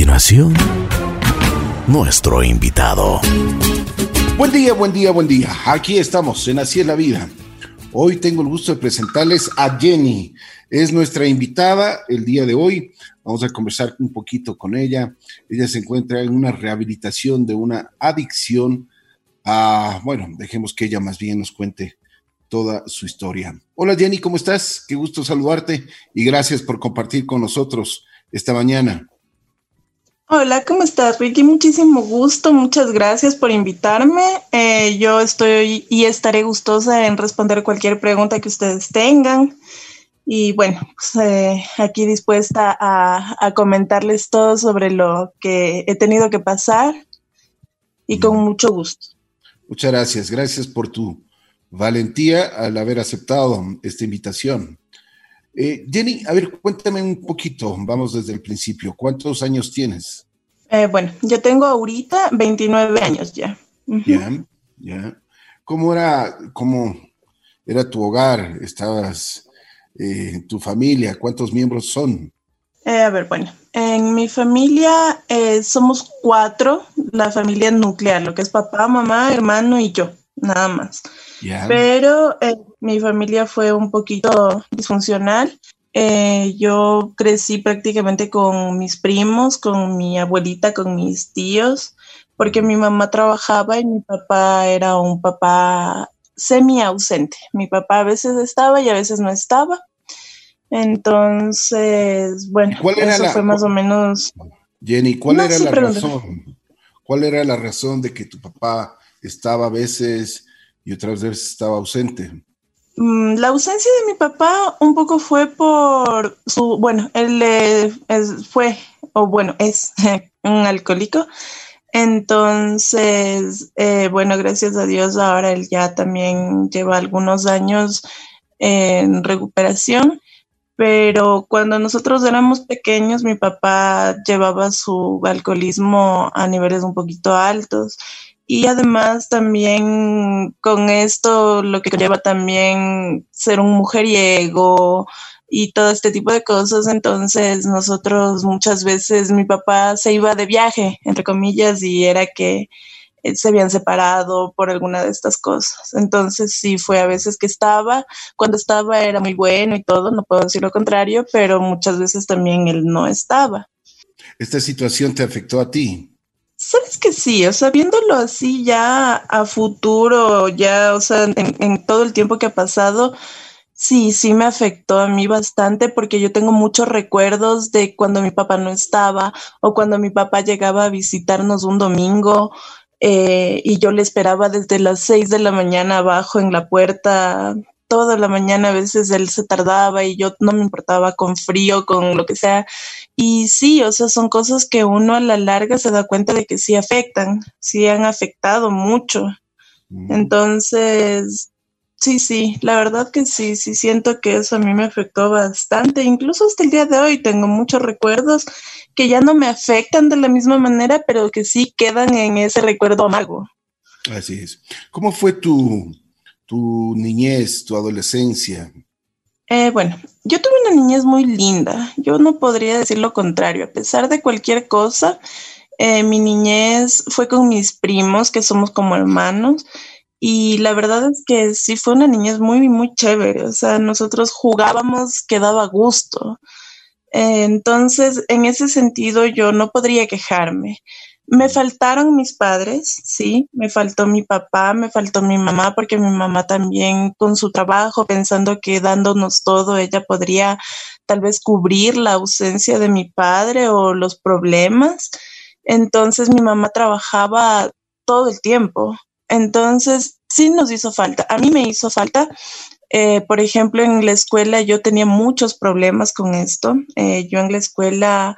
continuación, nuestro invitado. Buen día, buen día, buen día. Aquí estamos en Así es la vida. Hoy tengo el gusto de presentarles a Jenny. Es nuestra invitada el día de hoy. Vamos a conversar un poquito con ella. Ella se encuentra en una rehabilitación de una adicción a, bueno, dejemos que ella más bien nos cuente toda su historia. Hola Jenny, ¿cómo estás? Qué gusto saludarte y gracias por compartir con nosotros esta mañana. Hola, ¿cómo estás, Ricky? Muchísimo gusto, muchas gracias por invitarme. Eh, yo estoy y estaré gustosa en responder cualquier pregunta que ustedes tengan. Y bueno, pues, eh, aquí dispuesta a, comentarles todo sobre lo que he tenido que pasar y con mucho gusto. Muchas gracias, gracias por tu valentía al haber aceptado esta invitación. Eh, Jenny, a ver, cuéntame un poquito, vamos desde el principio. ¿Cuántos años tienes? Eh, bueno, yo tengo ahorita 29 años ya. Ya, ya. ¿Cómo era, cómo era tu hogar? ¿Estabas en eh, tu familia? ¿Cuántos miembros son? a ver, bueno, en mi familia somos cuatro, la familia nuclear, lo que es papá, mamá, hermano y yo, nada más. Pero eh, mi familia fue un poquito disfuncional. Eh, yo crecí prácticamente con mis primos, con mi abuelita, con mis tíos, porque mi mamá trabajaba y mi papá era un papá semi ausente. Mi papá a veces estaba y a veces no estaba. Entonces, bueno, eso fue más o menos. Jenny, ¿cuál era la razón? ¿Cuál era la razón de que tu papá estaba a veces y otras veces estaba ausente. Mm, la ausencia de mi papá un poco fue por su, bueno, él fue, o bueno, es un alcohólico. Entonces, eh, bueno, gracias a Dios ahora él ya también lleva algunos años en recuperación, pero cuando nosotros éramos pequeños mi papá llevaba su alcoholismo a niveles un poquito altos y además también con esto lo que lleva también ser un mujeriego y todo este tipo de cosas. Entonces nosotros muchas veces mi papá se iba de viaje, entre comillas, y era que eh, se habían separado por alguna de estas cosas. Entonces sí fue a veces que estaba, cuando estaba era muy bueno y todo, no puedo decir lo contrario, pero muchas veces también él no estaba. ¿Esta situación te afectó a ti? Sabes que sí, o sea, viéndolo así ya a futuro, ya, o sea, en, todo el tiempo que ha pasado, sí, sí me afectó a mí bastante porque yo tengo muchos recuerdos de cuando mi papá no estaba o cuando mi papá llegaba a visitarnos un domingo eh, y yo le esperaba desde las seis de la mañana abajo en la puerta toda la mañana, a veces él se tardaba y yo no me importaba con frío, con lo que sea. Y sí, o sea, son cosas que uno a la larga se da cuenta de que sí afectan, sí han afectado mucho. Mm. Entonces, sí, sí, la verdad que sí, sí siento que eso a mí me afectó bastante. Incluso hasta el día de hoy tengo muchos recuerdos que ya no me afectan de la misma manera, pero que sí quedan en ese recuerdo amargo. Así es. ¿Cómo fue tu, tu niñez, tu adolescencia? Eh, bueno, yo tuve una niñez muy linda. Yo no podría decir lo contrario. A pesar de cualquier cosa, eh, mi niñez fue con mis primos, que somos como hermanos. Y la verdad es que sí fue una niñez muy, muy chévere. O sea, nosotros jugábamos que daba gusto. Eh, entonces, en ese sentido, yo no podría quejarme. Me faltaron mis padres, sí, me faltó mi papá, me faltó mi mamá, porque mi mamá también con su trabajo, pensando que dándonos todo, ella podría tal vez cubrir la ausencia de mi padre o los problemas. Entonces mi mamá trabajaba todo el tiempo. Entonces sí nos hizo falta. A mí me hizo falta. Eh, por ejemplo, en la escuela yo tenía muchos problemas con esto. Eh, yo en la escuela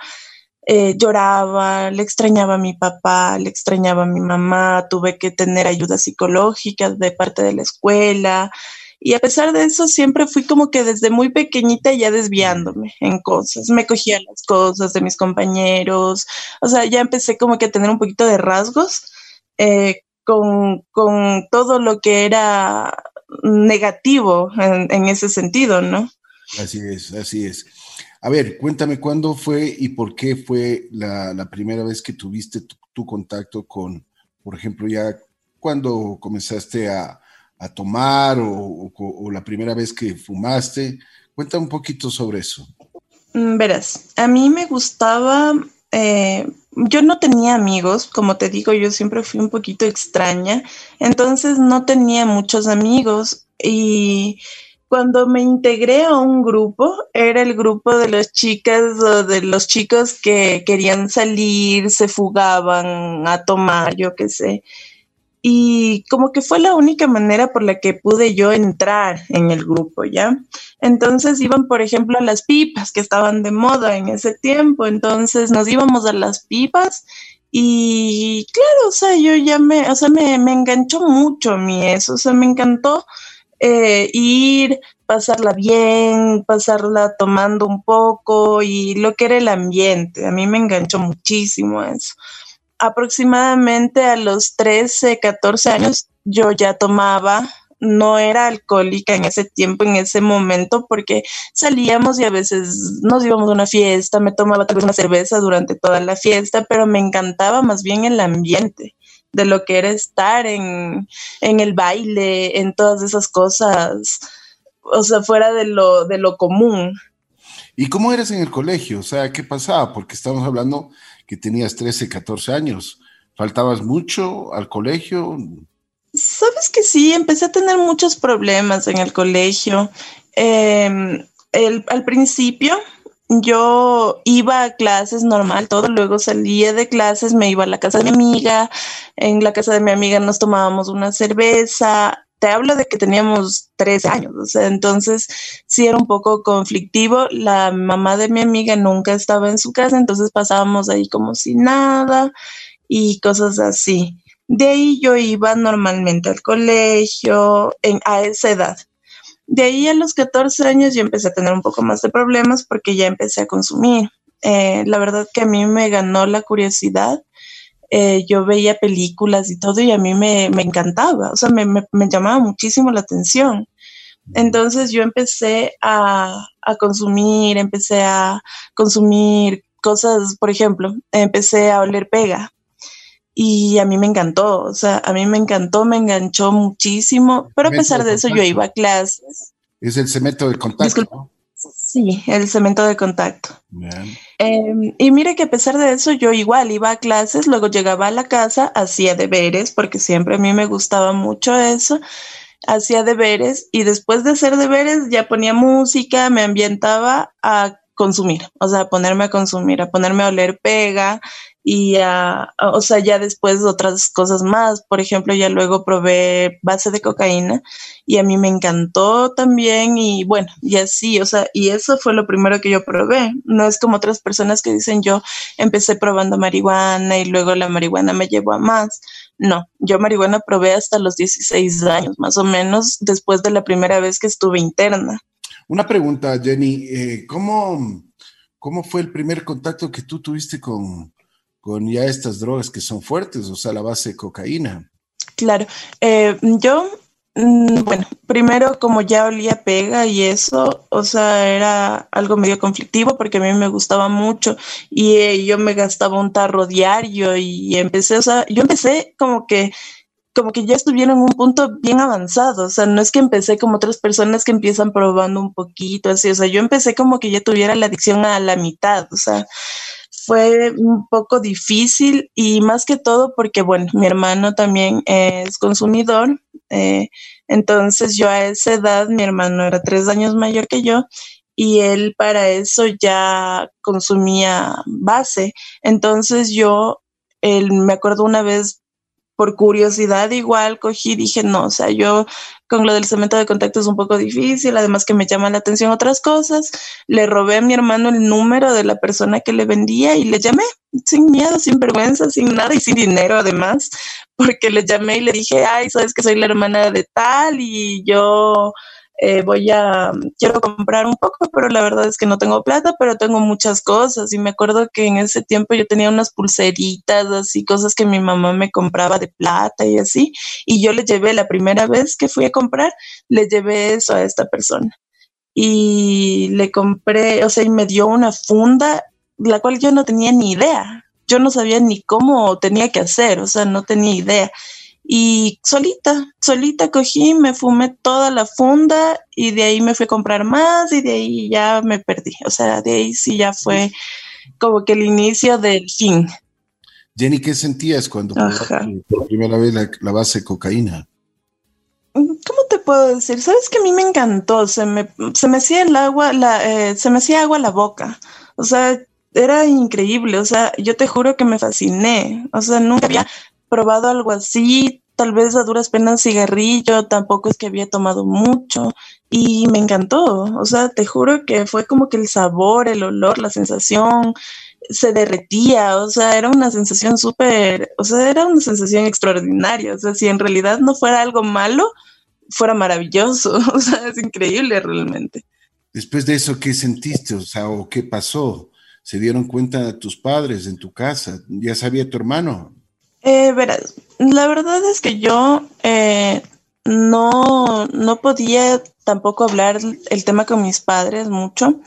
eh, lloraba, le extrañaba a mi papá, le extrañaba a mi mamá, tuve que tener ayuda psicológica de parte de la escuela. Y a pesar de eso, siempre fui como que desde muy pequeñita ya desviándome en cosas. Me cogía las cosas de mis compañeros. O sea, ya empecé como que a tener un poquito de rasgos eh, con, con, todo lo que era negativo en, en ese sentido, ¿no? Así es, así es. A ver, cuéntame cuándo fue y por qué fue la, primera vez que tuviste tu, contacto con, por ejemplo, ya cuando comenzaste a, tomar o, la primera vez que fumaste. Cuéntame un poquito sobre eso. Mm, verás, a mí me gustaba, eh, yo no tenía amigos, como te digo, yo siempre fui un poquito extraña, entonces no tenía muchos amigos y cuando me integré a un grupo, era el grupo de las chicas o de los chicos que querían salir, se fugaban a tomar, yo qué sé. Y como que fue la única manera por la que pude yo entrar en el grupo, ¿ya? Entonces iban, por ejemplo, a las pipas que estaban de moda en ese tiempo. Entonces nos íbamos a las pipas y claro, o sea, yo ya me, o sea, me, enganchó mucho a mí eso, o sea, me encantó eh, ir, pasarla bien, pasarla tomando un poco y lo que era el ambiente. A mí me enganchó muchísimo eso. Aproximadamente a los 13, 14 años yo ya tomaba, no era alcohólica en ese tiempo, en ese momento, porque salíamos y a veces nos íbamos a una fiesta, me tomaba tal vez una cerveza durante toda la fiesta, pero me encantaba más bien el ambiente de lo que era estar en, el baile, en todas esas cosas, o sea, fuera de lo, de lo común. ¿Y cómo eras en el colegio? O sea, ¿qué pasaba? Porque estamos hablando que tenías 13, 14 años. ¿Faltabas mucho al colegio? Sabes que sí, empecé a tener muchos problemas en el colegio. Em, al principio, yo iba a clases normal, todo, luego salía de clases, me iba a la casa de mi amiga, en la casa de mi amiga nos tomábamos una cerveza, te hablo de que teníamos 13 años, o sea, entonces sí era un poco conflictivo, la mamá de mi amiga nunca estaba en su casa, entonces pasábamos ahí como si nada y cosas así. De ahí yo iba normalmente al colegio en, a esa edad. De ahí a los 14 años yo empecé a tener un poco más de problemas porque ya empecé a consumir. Eh, la verdad que a mí me ganó la curiosidad. Eh, yo veía películas y todo y a mí me, encantaba, o sea, me, llamaba muchísimo la atención. Entonces yo empecé a, a consumir, empecé a consumir cosas, por ejemplo, empecé a oler pega y a mí me encantó, o sea, a mí me encantó, me enganchó muchísimo, pero a pesar de, eso yo iba a clases. Es el cemento de contacto. Sí, el cemento de contacto. Em, y mire que a pesar de eso yo igual iba a clases, luego llegaba a la casa, hacía deberes, porque siempre a mí me gustaba mucho eso, hacía deberes y después de hacer deberes ya ponía música, me ambientaba a consumir, o sea, a ponerme a consumir, a ponerme a oler pega, y o sea, ya después otras cosas más. Por ejemplo, ya luego probé base de cocaína y a mí me encantó también y bueno, y así, o sea, y eso fue lo primero que yo probé. No es como otras personas que dicen yo empecé probando marihuana y luego la marihuana me llevó a más. No, yo marihuana probé hasta los 16 años, más o menos, después de la primera vez que estuve interna. Una pregunta, Jenny, eh, ¿cómo, ¿cómo fue el primer contacto que tú tuviste con, con ya estas drogas que son fuertes, o sea, la base de cocaína. Claro, eh, yo, mm, bueno, primero como ya olía pega y eso, o sea, era algo medio conflictivo porque a mí me gustaba mucho y eh, yo me gastaba un tarro diario y empecé, o sea, yo empecé como que como que ya estuviera en un punto bien avanzado, o sea, no es que empecé como otras personas que empiezan probando un poquito así, o sea, yo empecé como que ya tuviera la adicción a la mitad, o sea, fue un poco difícil y más que todo porque, bueno, mi hermano también es consumidor. Eh, entonces yo a esa edad, mi hermano era tres años mayor que yo y él para eso ya consumía base. Entonces yo, él, me acuerdo una vez por curiosidad igual cogí y dije, no, o sea, yo con lo del cemento de contacto es un poco difícil, además que me llaman la atención otras cosas. Le robé a mi hermano el número de la persona que le vendía y le llamé sin miedo, sin vergüenza, sin nada y sin dinero además, porque le llamé y le dije, ay, sabes que soy la hermana de tal y yo eh, voy a, quiero comprar un poco, pero la verdad es que no tengo plata, pero tengo muchas cosas. Y me acuerdo que en ese tiempo yo tenía unas pulseritas, así, cosas que mi mamá me compraba de plata y así. Y yo le llevé la primera vez que fui a comprar, le llevé eso a esta persona. y le compré, o sea, y me dio una funda, la cual yo no tenía ni idea. Yo no sabía ni cómo tenía que hacer, o sea, no tenía idea. Y solita, solita cogí, me fumé toda la funda y de ahí me fui a comprar más y de ahí ya me perdí. O sea, de ahí sí ya fue como que el inicio del fin. Jenny, ¿qué sentías cuando por primera vez la, base de cocaína? ¿Cómo te puedo decir? Sabes que a mí me encantó, se me, se me hacía el agua, la, eh, se me hacía agua la boca. O sea, era increíble, o sea, yo te juro que me fasciné. O sea, nunca había probado algo así, tal vez a duras penas cigarrillo, tampoco es que había tomado mucho y me encantó. O sea, te juro que fue como que el sabor, el olor, la sensación, se derretía, o sea, era una sensación súper, o sea, era una sensación extraordinaria, o sea, si en realidad no fuera algo malo, fuera maravilloso, o sea, es increíble realmente. Después de eso, ¿qué sentiste? O sea, ¿o qué pasó? ¿Se dieron cuenta tus padres en tu casa? ¿Ya sabía tu hermano? Eh, verás, la verdad es que yo eh, no, no podía tampoco hablar el tema con mis padres mucho.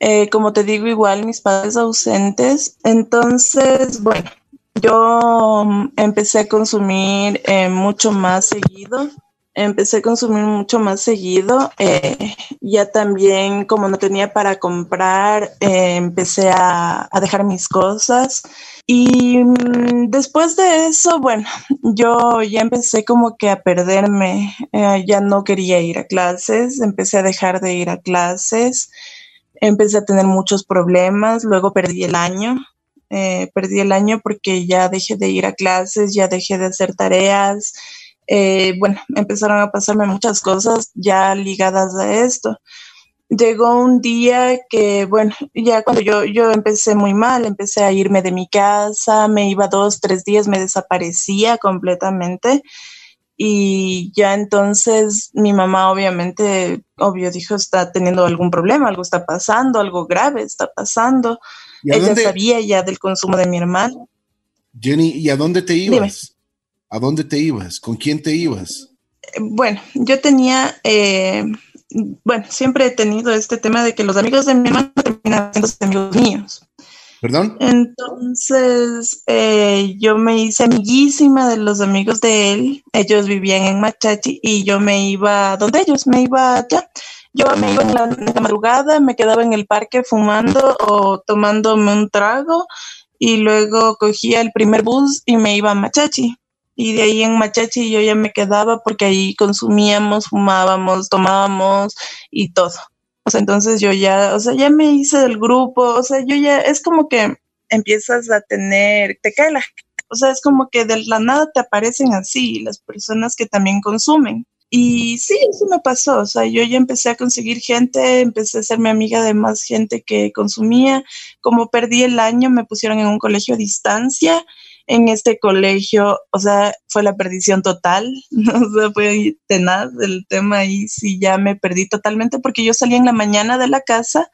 Eh, como te digo, igual mis padres ausentes. Entonces, bueno, yo mm, empecé a consumir eh, mucho más seguido. Empecé a consumir mucho más seguido. Eh, ya también, como no tenía para comprar, empecé a, a, dejar mis cosas. Y mm, después de eso, bueno, yo ya empecé como que a perderme. ya no quería ir a clases. Empecé a dejar de ir a clases empecé a tener muchos problemas, luego perdí el año, eh, perdí el año porque ya dejé de ir a clases, ya dejé de hacer tareas, eh, bueno, empezaron a pasarme muchas cosas ya ligadas a esto. Llegó un día que, bueno, ya cuando yo, yo empecé muy mal, empecé a irme de mi casa, me iba dos, tres días, me desaparecía completamente. Y ya entonces mi mamá obviamente, obvio, dijo, está teniendo algún problema, algo está pasando, algo grave está pasando. Ella sabía ya del consumo de mi hermano. Jenny, ¿y a dónde te ibas? ¿A dónde te ibas? ¿Con quién te ibas? Bueno, yo tenía, eh, bueno, siempre he tenido este tema de que los amigos de mi hermano terminan siendo amigos míos. ¿Perdón? Entonces, eh, yo me hice amiguísima de los amigos de él. Ellos vivían en Machachi y yo me iba donde ellos, me iba allá. Yo me iba en la, madrugada, me quedaba en el parque fumando o tomándome un trago y luego cogía el primer bus y me iba a Machachi. Y de ahí en Machachi yo ya me quedaba porque ahí consumíamos, fumábamos, tomábamos y todo. O sea, entonces yo ya, o sea, ya me hice del grupo, o sea, yo ya, es como que empiezas a tener, te cae la, o sea, es como que de la nada te aparecen así las personas que también consumen. Y sí, eso me pasó, o sea, yo ya empecé a conseguir gente, empecé a ser mi amiga de más gente que consumía. Como perdí el año, me pusieron en un colegio a distancia en este colegio, o sea, fue la perdición total, o sea, fue tenaz el tema y sí ya me perdí totalmente porque yo salía en la mañana de la casa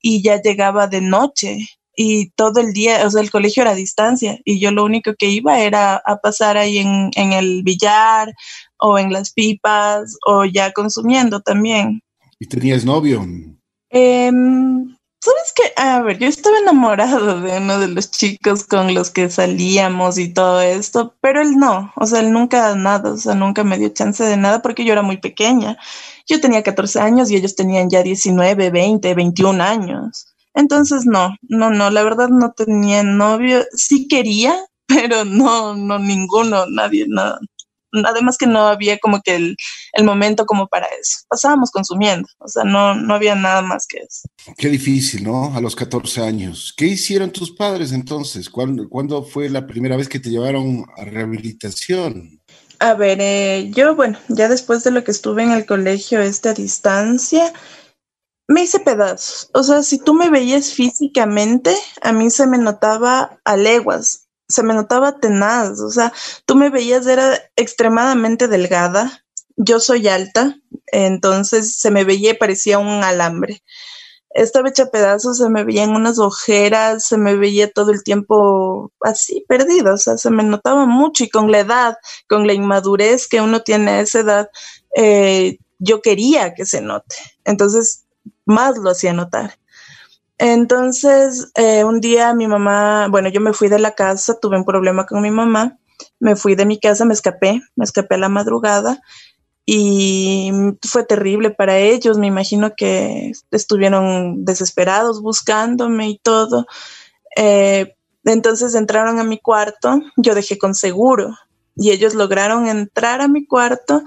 y ya llegaba de noche y todo el día, o sea, el colegio era a distancia y yo lo único que iba era a pasar ahí en, en el billar o en las pipas o ya consumiendo también. ¿Y tenías novio? Eh, Que, a ver, yo estaba enamorado de uno de los chicos con los que salíamos y todo esto, pero él no, o sea, él nunca nada, o sea, nunca me dio chance de nada porque yo era muy pequeña. Yo tenía 14 años y ellos tenían ya 19, 20, 21 años. Entonces, no, no, no, la verdad no tenía novio. Sí quería, pero no, no, ninguno, nadie, nada, además que no había como que el, momento como para eso. Pasábamos consumiendo, o sea, no, no había nada más que eso. Qué difícil, ¿no? A los 14 años. ¿Qué hicieron tus padres entonces? ¿Cuándo, ¿cuándo fue la primera vez que te llevaron a rehabilitación? A ver, eh, yo, bueno, ya después de lo que estuve en el colegio este a distancia, me hice pedazos. O sea, si tú me veías físicamente, a mí se me notaba a leguas se me notaba tenaz, o sea, tú me veías, era extremadamente delgada, yo soy alta, entonces se me veía y parecía un alambre. Estaba hecha pedazos, se me veían unas ojeras, se me veía todo el tiempo así, perdido, o sea, se me notaba mucho y con la edad, con la inmadurez que uno tiene a esa edad, eh, yo quería que se note. Entonces, más lo hacía notar. Entonces, eh, un día mi mamá, bueno, yo me fui de la casa, tuve un problema con mi mamá, me fui de mi casa, me escapé, me escapé a la madrugada y fue terrible para ellos, me imagino que estuvieron desesperados buscándome y todo. Eh, entonces entraron a mi cuarto, yo dejé con seguro y ellos lograron entrar a mi cuarto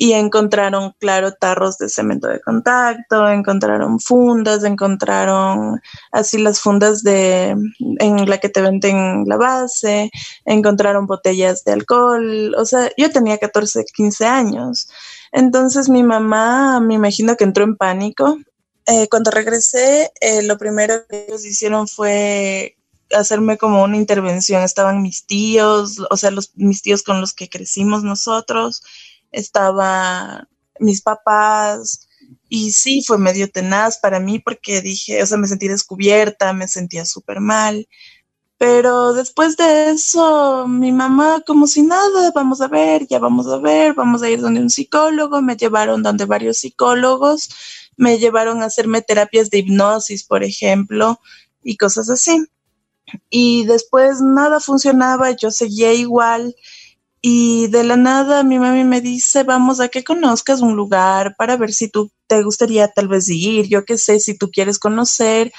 y encontraron, claro, tarros de cemento de contacto, encontraron fundas, encontraron así las fundas de en la que te venden la base, encontraron botellas de alcohol, o sea, yo tenía 14, 15 años. Entonces mi mamá, me imagino que entró en pánico. Eh, cuando regresé, eh, lo primero que ellos hicieron fue hacerme como una intervención. Estaban mis tíos, o sea, los, mis tíos con los que crecimos nosotros, estaba mis papás, y sí, fue medio tenaz para mí porque dije, o sea, me sentí descubierta, me sentía súper mal. Pero después de eso, mi mamá, como si nada, vamos a ver, ya vamos a ver, vamos a ir donde un psicólogo, me llevaron donde varios psicólogos, me llevaron a hacerme terapias de hipnosis, por ejemplo, y cosas así. Y después nada funcionaba, yo seguía igual y de la nada mi mami me dice, vamos a que conozcas un lugar para ver si tú te gustaría tal vez ir, yo qué sé, si tú quieres conocer,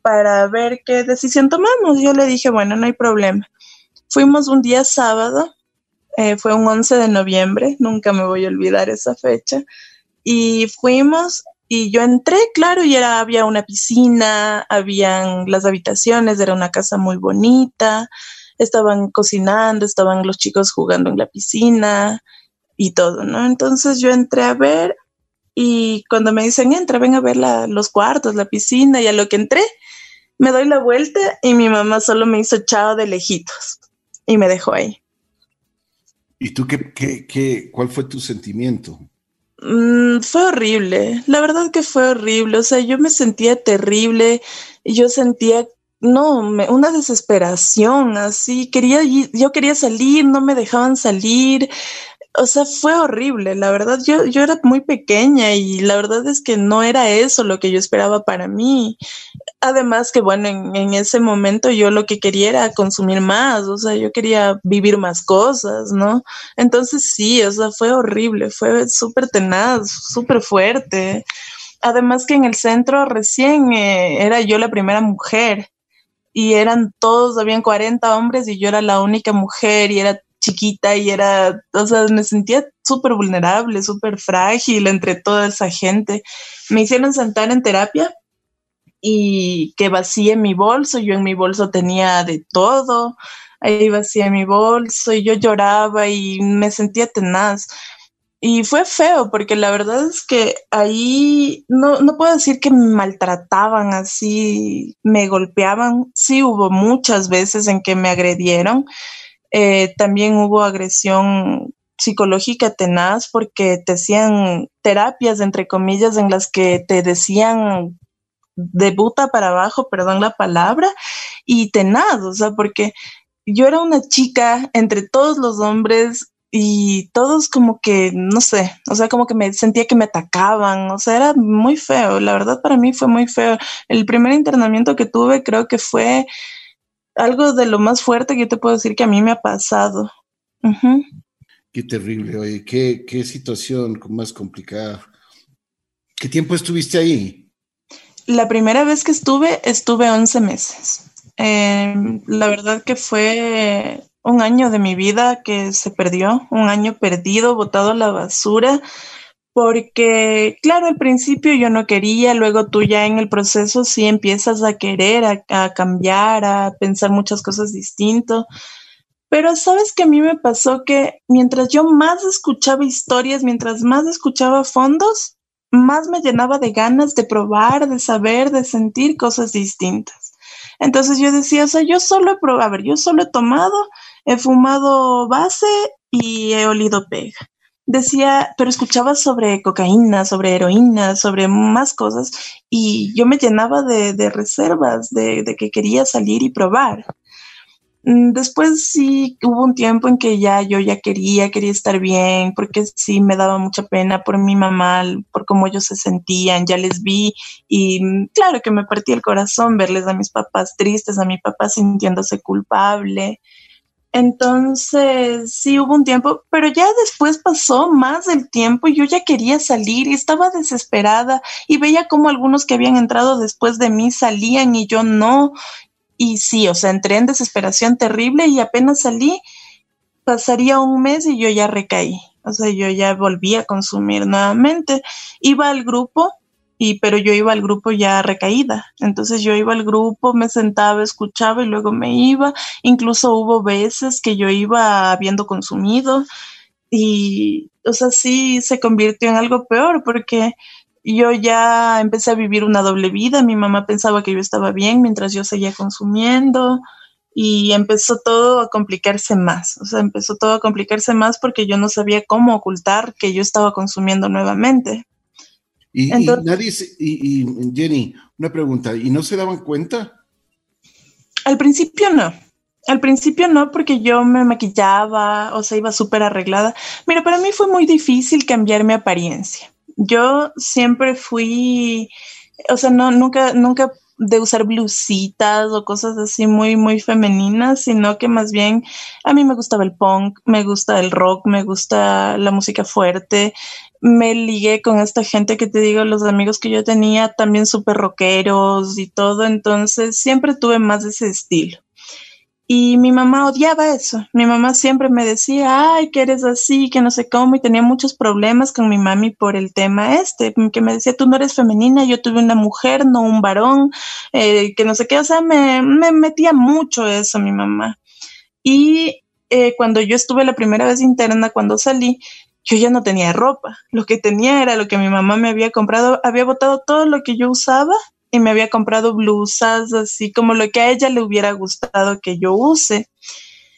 para ver qué decisión tomamos. Yo le dije, bueno, no hay problema. Fuimos un día sábado, eh, fue un 11 de noviembre, nunca me voy a olvidar esa fecha, y fuimos y yo entré, claro, y era, había una piscina, habían las habitaciones, era una casa muy bonita, estaban cocinando, estaban los chicos jugando en la piscina y todo, ¿no? Entonces yo entré a ver y cuando me dicen, entra, ven a ver los cuartos, la piscina, y a lo que entré, me doy la vuelta y mi mamá solo me hizo chao de lejitos y me dejó ahí. ¿Y tú qué, qué, qué cuál fue tu sentimiento? Mm, fue horrible, la verdad que fue horrible, o sea, yo me sentía terrible, yo sentía no, una desesperación, así, quería, yo quería salir, no me dejaban salir, o sea, fue horrible, la verdad, yo, yo era muy pequeña y la verdad es que no era eso lo que yo esperaba para mí. Además que, bueno, en, ese momento yo lo que quería era consumir más, o sea, yo quería vivir más cosas, ¿no? Entonces sí, o sea, fue horrible, fue súper tenaz, súper fuerte. Además que en el centro recién eh, era yo la primera mujer y eran todos, habían 40 hombres y yo era la única mujer y era chiquita y era, o sea, me sentía súper vulnerable, súper frágil entre toda esa gente. Me hicieron sentar en terapia y que vacié mi bolso, yo en mi bolso tenía de todo, ahí vacié mi bolso y yo lloraba y me sentía tenaz. Y fue feo, porque la verdad es que ahí no, no puedo decir que me maltrataban así, me golpeaban. Sí hubo muchas veces en que me agredieron. Eh, también hubo agresión psicológica tenaz porque te hacían terapias, entre comillas, en las que te decían de puta para abajo, perdón la palabra, y tenaz, o sea, porque yo era una chica entre todos los hombres y todos como que, no sé, o sea, como que me sentía que me atacaban, o sea, era muy feo, la verdad para mí fue muy feo. El primer internamiento que tuve creo que fue algo de lo más fuerte que yo te puedo decir que a mí me ha pasado. Qué terrible, oye, qué, qué situación más complicada. ¿Qué tiempo estuviste ahí? La primera vez que estuve, estuve 11 meses. Em, la verdad que fue un año de mi vida que se perdió, un año perdido, botado a la basura, porque claro, al principio yo no quería, luego tú ya en el proceso sí empiezas a querer, a, cambiar, a pensar muchas cosas distinto. Pero sabes que a mí me pasó que mientras yo más escuchaba historias, mientras más escuchaba fondos, más me llenaba de ganas de probar, de saber, de sentir cosas distintas. Entonces yo decía, o sea, yo solo he probado, a ver, yo solo he tomado he fumado base y he olido pega. Decía, pero escuchaba sobre cocaína, sobre heroína, sobre más cosas y yo me llenaba de, reservas, de, que quería salir y probar. Mm, después sí hubo un tiempo en que ya yo ya quería, quería estar bien, porque sí me daba mucha pena por mi mamá, por cómo ellos se sentían, ya les vi y mm, claro que me partía el corazón verles a mis papás tristes, a mi papá sintiéndose culpable. Entonces, sí hubo un tiempo, pero ya después pasó más del tiempo y yo ya quería salir y estaba desesperada y veía como algunos que habían entrado después de mí salían y yo no. Y sí, o sea, entré en desesperación terrible y apenas salí, pasaría un mes y yo ya recaí. O sea, yo ya volví a consumir nuevamente. Iba al grupo, y pero yo iba al grupo ya recaída. Entonces yo iba al grupo, me sentaba, escuchaba y luego me iba. Incluso hubo veces que yo iba habiendo consumido y, o sea, sí se convirtió en algo peor porque yo ya empecé a vivir una doble vida. Mi mamá pensaba que yo estaba bien mientras yo seguía consumiendo y empezó todo a complicarse más. O sea, empezó todo a complicarse más porque yo no sabía cómo ocultar que yo estaba consumiendo nuevamente. Y, nadie, y, Jenny, una pregunta, ¿y no se daban cuenta? Al principio no. Al principio no, porque yo me maquillaba, o sea, iba súper arreglada. Mira, para mí fue muy difícil cambiar mi apariencia yo siempre fui, o sea, no, nunca, nunca de usar blusitas o cosas así muy, muy femeninas, sino que más bien a mí me gustaba el punk, me gusta el rock, me gusta la música fuerte. Me ligué con esta gente que te digo, los amigos que yo tenía, también súper rockeros y todo, entonces siempre tuve más de ese estilo. Y mi mamá odiaba eso. Mi mamá siempre me decía, ay, que eres así, que no sé cómo, y tenía muchos problemas con mi mami por el tema este, que me decía, tú no eres femenina, yo tuve una mujer, no un varón, eh, que no sé qué, o sea, me, me, metía mucho eso mi mamá. Y eh, cuando yo estuve la primera vez interna, cuando salí, yo ya no tenía ropa. Lo que tenía era lo que mi mamá me había comprado, había botado todo lo que yo usaba y me había comprado blusas, así como lo que a ella le hubiera gustado que yo use.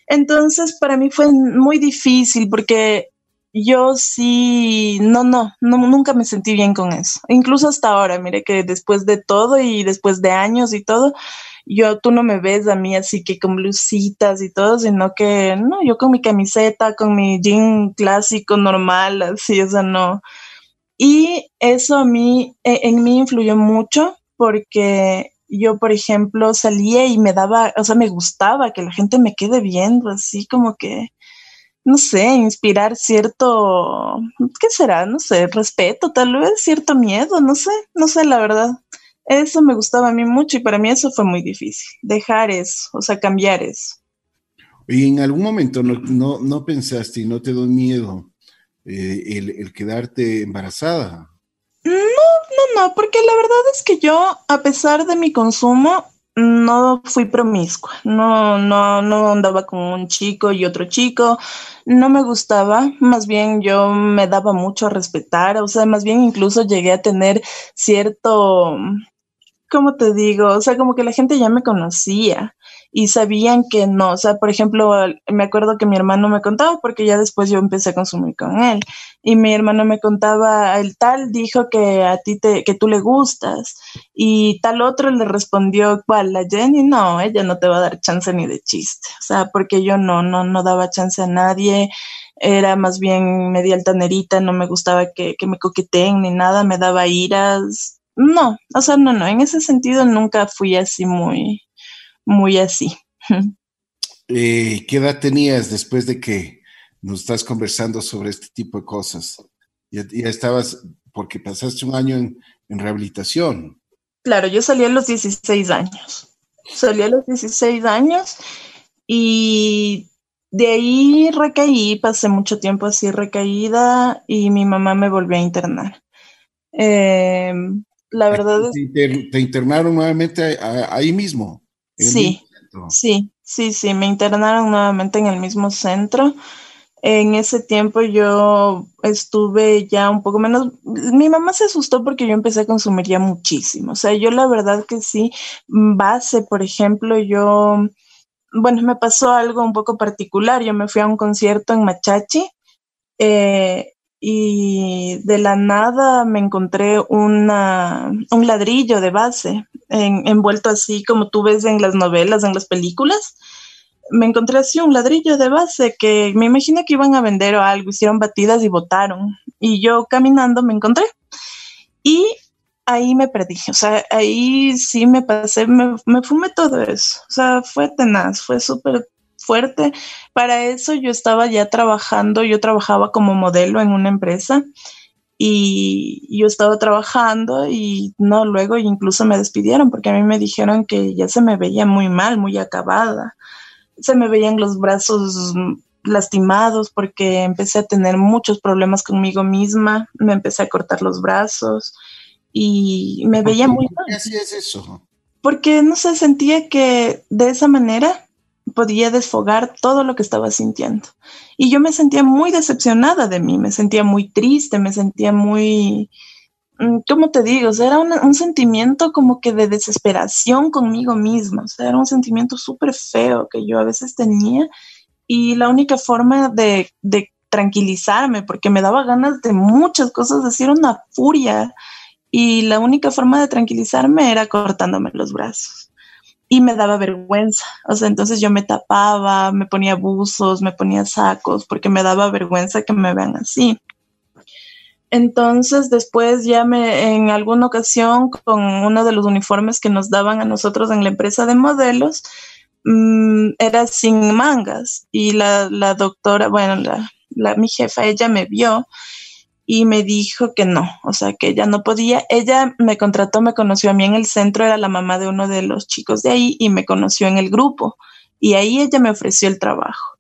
Entonces, para mí fue muy difícil porque yo sí, no, no, no, nunca me sentí bien con eso. Incluso hasta ahora, mire que después de todo y después de años y todo, yo, tú no me ves a mí así que con blusitas y todo, sino que, no, yo con mi camiseta, con mi jean clásico normal, así, o sea, no. Y eso a mí, e, en mí influyó mucho porque yo, por ejemplo, salía y me daba, o sea, me gustaba que la gente me quede viendo, así como que, no sé, inspirar cierto, ¿qué será? No sé, respeto, tal vez cierto miedo, no sé, no sé, la verdad. Eso me gustaba a mí mucho y para mí eso fue muy difícil, dejar eso, o sea, cambiar eso. Y en algún momento no, no, pensaste y no te dio miedo eh, el, el quedarte embarazada. No, no, no, porque la verdad es que yo, a pesar de mi consumo, no fui promiscua, no, no, no andaba con un chico y otro chico, no me gustaba, más bien yo me daba mucho a respetar, o sea, más bien incluso llegué a tener cierto, ¿cómo te digo? O sea, como que la gente ya me conocía y sabían que no, o sea, por ejemplo, me acuerdo que mi hermano me contaba, porque ya después yo empecé a consumir con él, y mi hermano me contaba, el tal dijo que a ti te, que tú le gustas, y tal otro le respondió, ¿cuál? La Jenny, no, ella no te va a dar chance ni de chiste, o sea, porque yo no, no, no daba chance a nadie, era más bien media altanerita, no me gustaba que, que me coqueteen ni nada, me daba iras, no, o sea, no, no, en ese sentido nunca fui así muy, muy así. Eh, ¿Qué edad tenías después de que nos estás conversando sobre este tipo de cosas? Ya, estabas, porque pasaste un año en, rehabilitación. Claro, yo salí a los 16 años. Salí a los 16 años y de ahí recaí, pasé mucho tiempo así recaída y mi mamá me volvió a internar. Em, la verdad es... Te, internaron nuevamente ahí mismo. Sí, sí, sí, sí, me internaron nuevamente en el mismo centro. En ese tiempo yo estuve ya un poco menos, mi mamá se asustó porque yo empecé a consumir ya muchísimo. O sea, yo la verdad que sí, base, por ejemplo, yo, bueno, me pasó algo un poco particular. Yo me fui a un concierto en Machachi eh, y de la nada me encontré una, un ladrillo de base envuelto así como tú ves en las novelas, en las películas. me encontré así un ladrillo de base que me imagino que iban a vender o algo, hicieron batidas y botaron. Y yo caminando me encontré. Y ahí me perdí, o sea, ahí sí me pasé, me, me fumé todo eso, o sea, fue tenaz, fue súper fuerte. Para eso yo estaba ya trabajando, yo trabajaba como modelo en una empresa y yo estaba trabajando y no, luego incluso me despidieron porque a mí me dijeron que ya se me veía muy mal, muy acabada. Se me veían los brazos lastimados porque empecé a tener muchos problemas conmigo misma, me empecé a cortar los brazos y me veía muy mal. ¿Qué hacías eso? Porque no sé, sentía que de esa manera podía desfogar todo lo que estaba sintiendo. Y yo me sentía muy decepcionada de mí, me sentía muy triste, me sentía muy, mm, ¿cómo te digo? O sea, era un, sentimiento como que de desesperación conmigo misma, o sea, era un sentimiento súper feo que yo a veces tenía y la única forma de, de tranquilizarme, porque me daba ganas de muchas cosas, decir una furia, y la única forma de tranquilizarme era cortándome los brazos y me daba vergüenza. O sea, entonces yo me tapaba, me ponía buzos, me ponía sacos, porque me daba vergüenza que me vean así. Entonces después ya me, en alguna ocasión, con uno de los uniformes que nos daban a nosotros en la empresa de modelos, mm, era sin mangas y la, la doctora, bueno, la, la, mi jefa, ella me vio y me dijo que no, o sea, que ella no podía. Ella me contrató, me conoció a mí en el centro, era la mamá de uno de los chicos de ahí y me conoció en el grupo y ahí ella me ofreció el trabajo.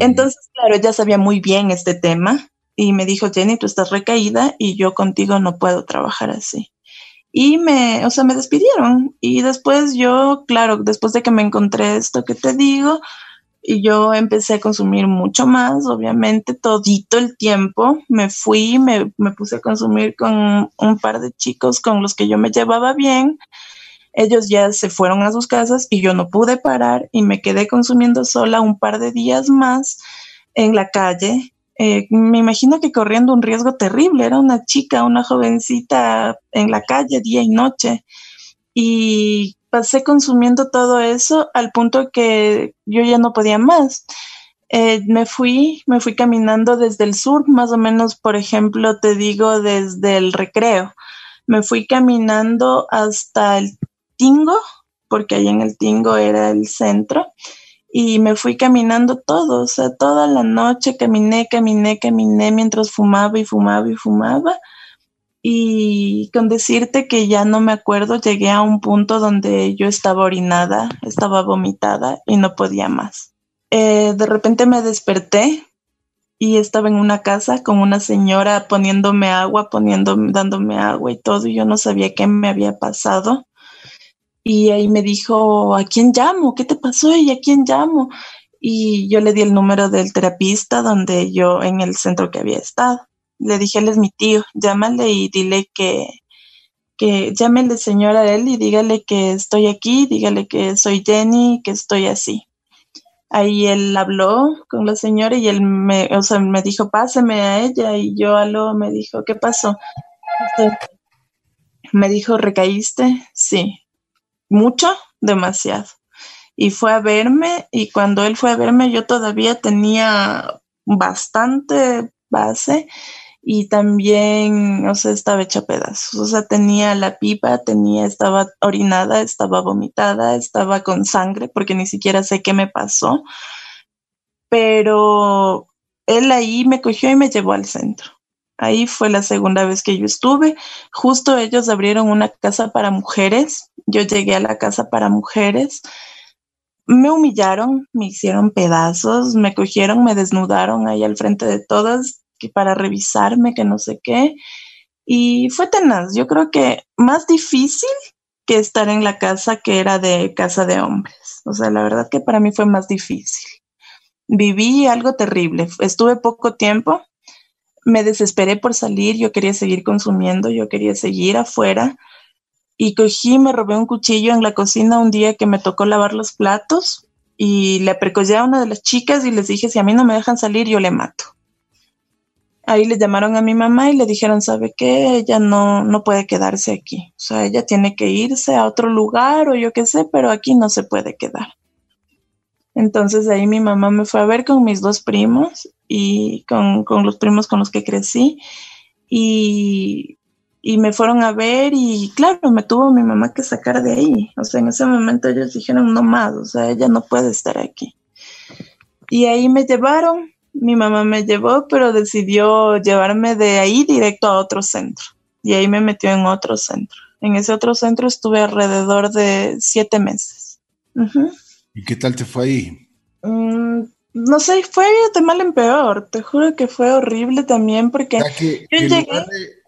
Entonces, claro, ella sabía muy bien este tema y me dijo, Jenny, tú estás recaída y yo contigo no puedo trabajar así. Y me, o sea, me despidieron. Y después yo, claro, después de que me encontré esto que te digo, y yo empecé a consumir mucho más, obviamente, todito el tiempo. Me fui, me, me, puse a consumir con un par de chicos con los que yo me llevaba bien. Ellos ya se fueron a sus casas y yo no pude parar y me quedé consumiendo sola un par de días más en la calle. Eh, me imagino que corriendo un riesgo terrible. Era una chica, una jovencita en la calle día y noche. Y pasé consumiendo todo eso al punto que yo ya no podía más. Eh, me fui, me fui caminando desde el sur, más o menos, por ejemplo, te digo, desde el recreo. Me fui caminando hasta el Tingo, porque ahí en el Tingo era el centro, y me fui caminando todo, o sea, toda la noche caminé, caminé, caminé mientras fumaba y fumaba y fumaba y con decirte que ya no me acuerdo, llegué a un punto donde yo estaba orinada, estaba vomitada y no podía más. Eh, de repente me desperté y estaba en una casa con una señora poniéndome agua, poniendo, dándome agua y todo, y yo no sabía qué me había pasado. Y ahí me dijo, ¿a quién llamo? ¿Qué te pasó? ¿Y a quién llamo? Y yo le di el número del terapista donde yo, en el centro que había estado le dije, él es mi tío, llámale y dile que, que llámele señora a él y dígale que estoy aquí, dígale que soy Jenny, que estoy así. Ahí él habló con la señora y él me, o sea, me dijo, páseme a ella y yo aló, me dijo, ¿qué pasó? me dijo, ¿recaíste? Sí. ¿Mucho? Demasiado. Y fue a verme y cuando él fue a verme yo todavía tenía bastante base y también, o sea, estaba hecha pedazos, o sea, tenía la pipa, tenía, estaba orinada, estaba vomitada, estaba con sangre, porque ni siquiera sé qué me pasó, pero él ahí me cogió y me llevó al centro. Ahí fue la segunda vez que yo estuve. Justo ellos abrieron una casa para mujeres. Yo llegué a la casa para mujeres. Me humillaron, me hicieron pedazos, me cogieron, me desnudaron ahí al frente de todas para revisarme, que no sé qué. Y fue tenaz. Yo creo que más difícil que estar en la casa que era de casa de hombres. O sea, la verdad que para mí fue más difícil. Viví algo terrible. Estuve poco tiempo. Me desesperé por salir. Yo quería seguir consumiendo. Yo quería seguir afuera. Y cogí, me robé un cuchillo en la cocina un día que me tocó lavar los platos y le precollé a una de las chicas y les dije, si a mí no me dejan salir, yo le mato. Ahí le llamaron a mi mamá y le dijeron, ¿sabe qué? Ella no, no puede quedarse aquí. O sea, ella tiene que irse a otro lugar o yo qué sé, pero aquí no se puede quedar. Entonces ahí mi mamá me fue a ver con mis dos primos y con, con los primos con los que crecí. Y, y, me fueron a ver y claro, me tuvo mi mamá que sacar de ahí. O sea, en ese momento ellos dijeron, no más, o sea, ella no puede estar aquí. Y ahí me llevaron, mi mamá me llevó, pero decidió llevarme de ahí directo a otro centro. Y ahí me metió en otro centro. En ese otro centro estuve alrededor de siete meses. ¿Y qué tal te fue ahí? Mm, no sé, fue de mal en peor. Te juro que fue horrible también porque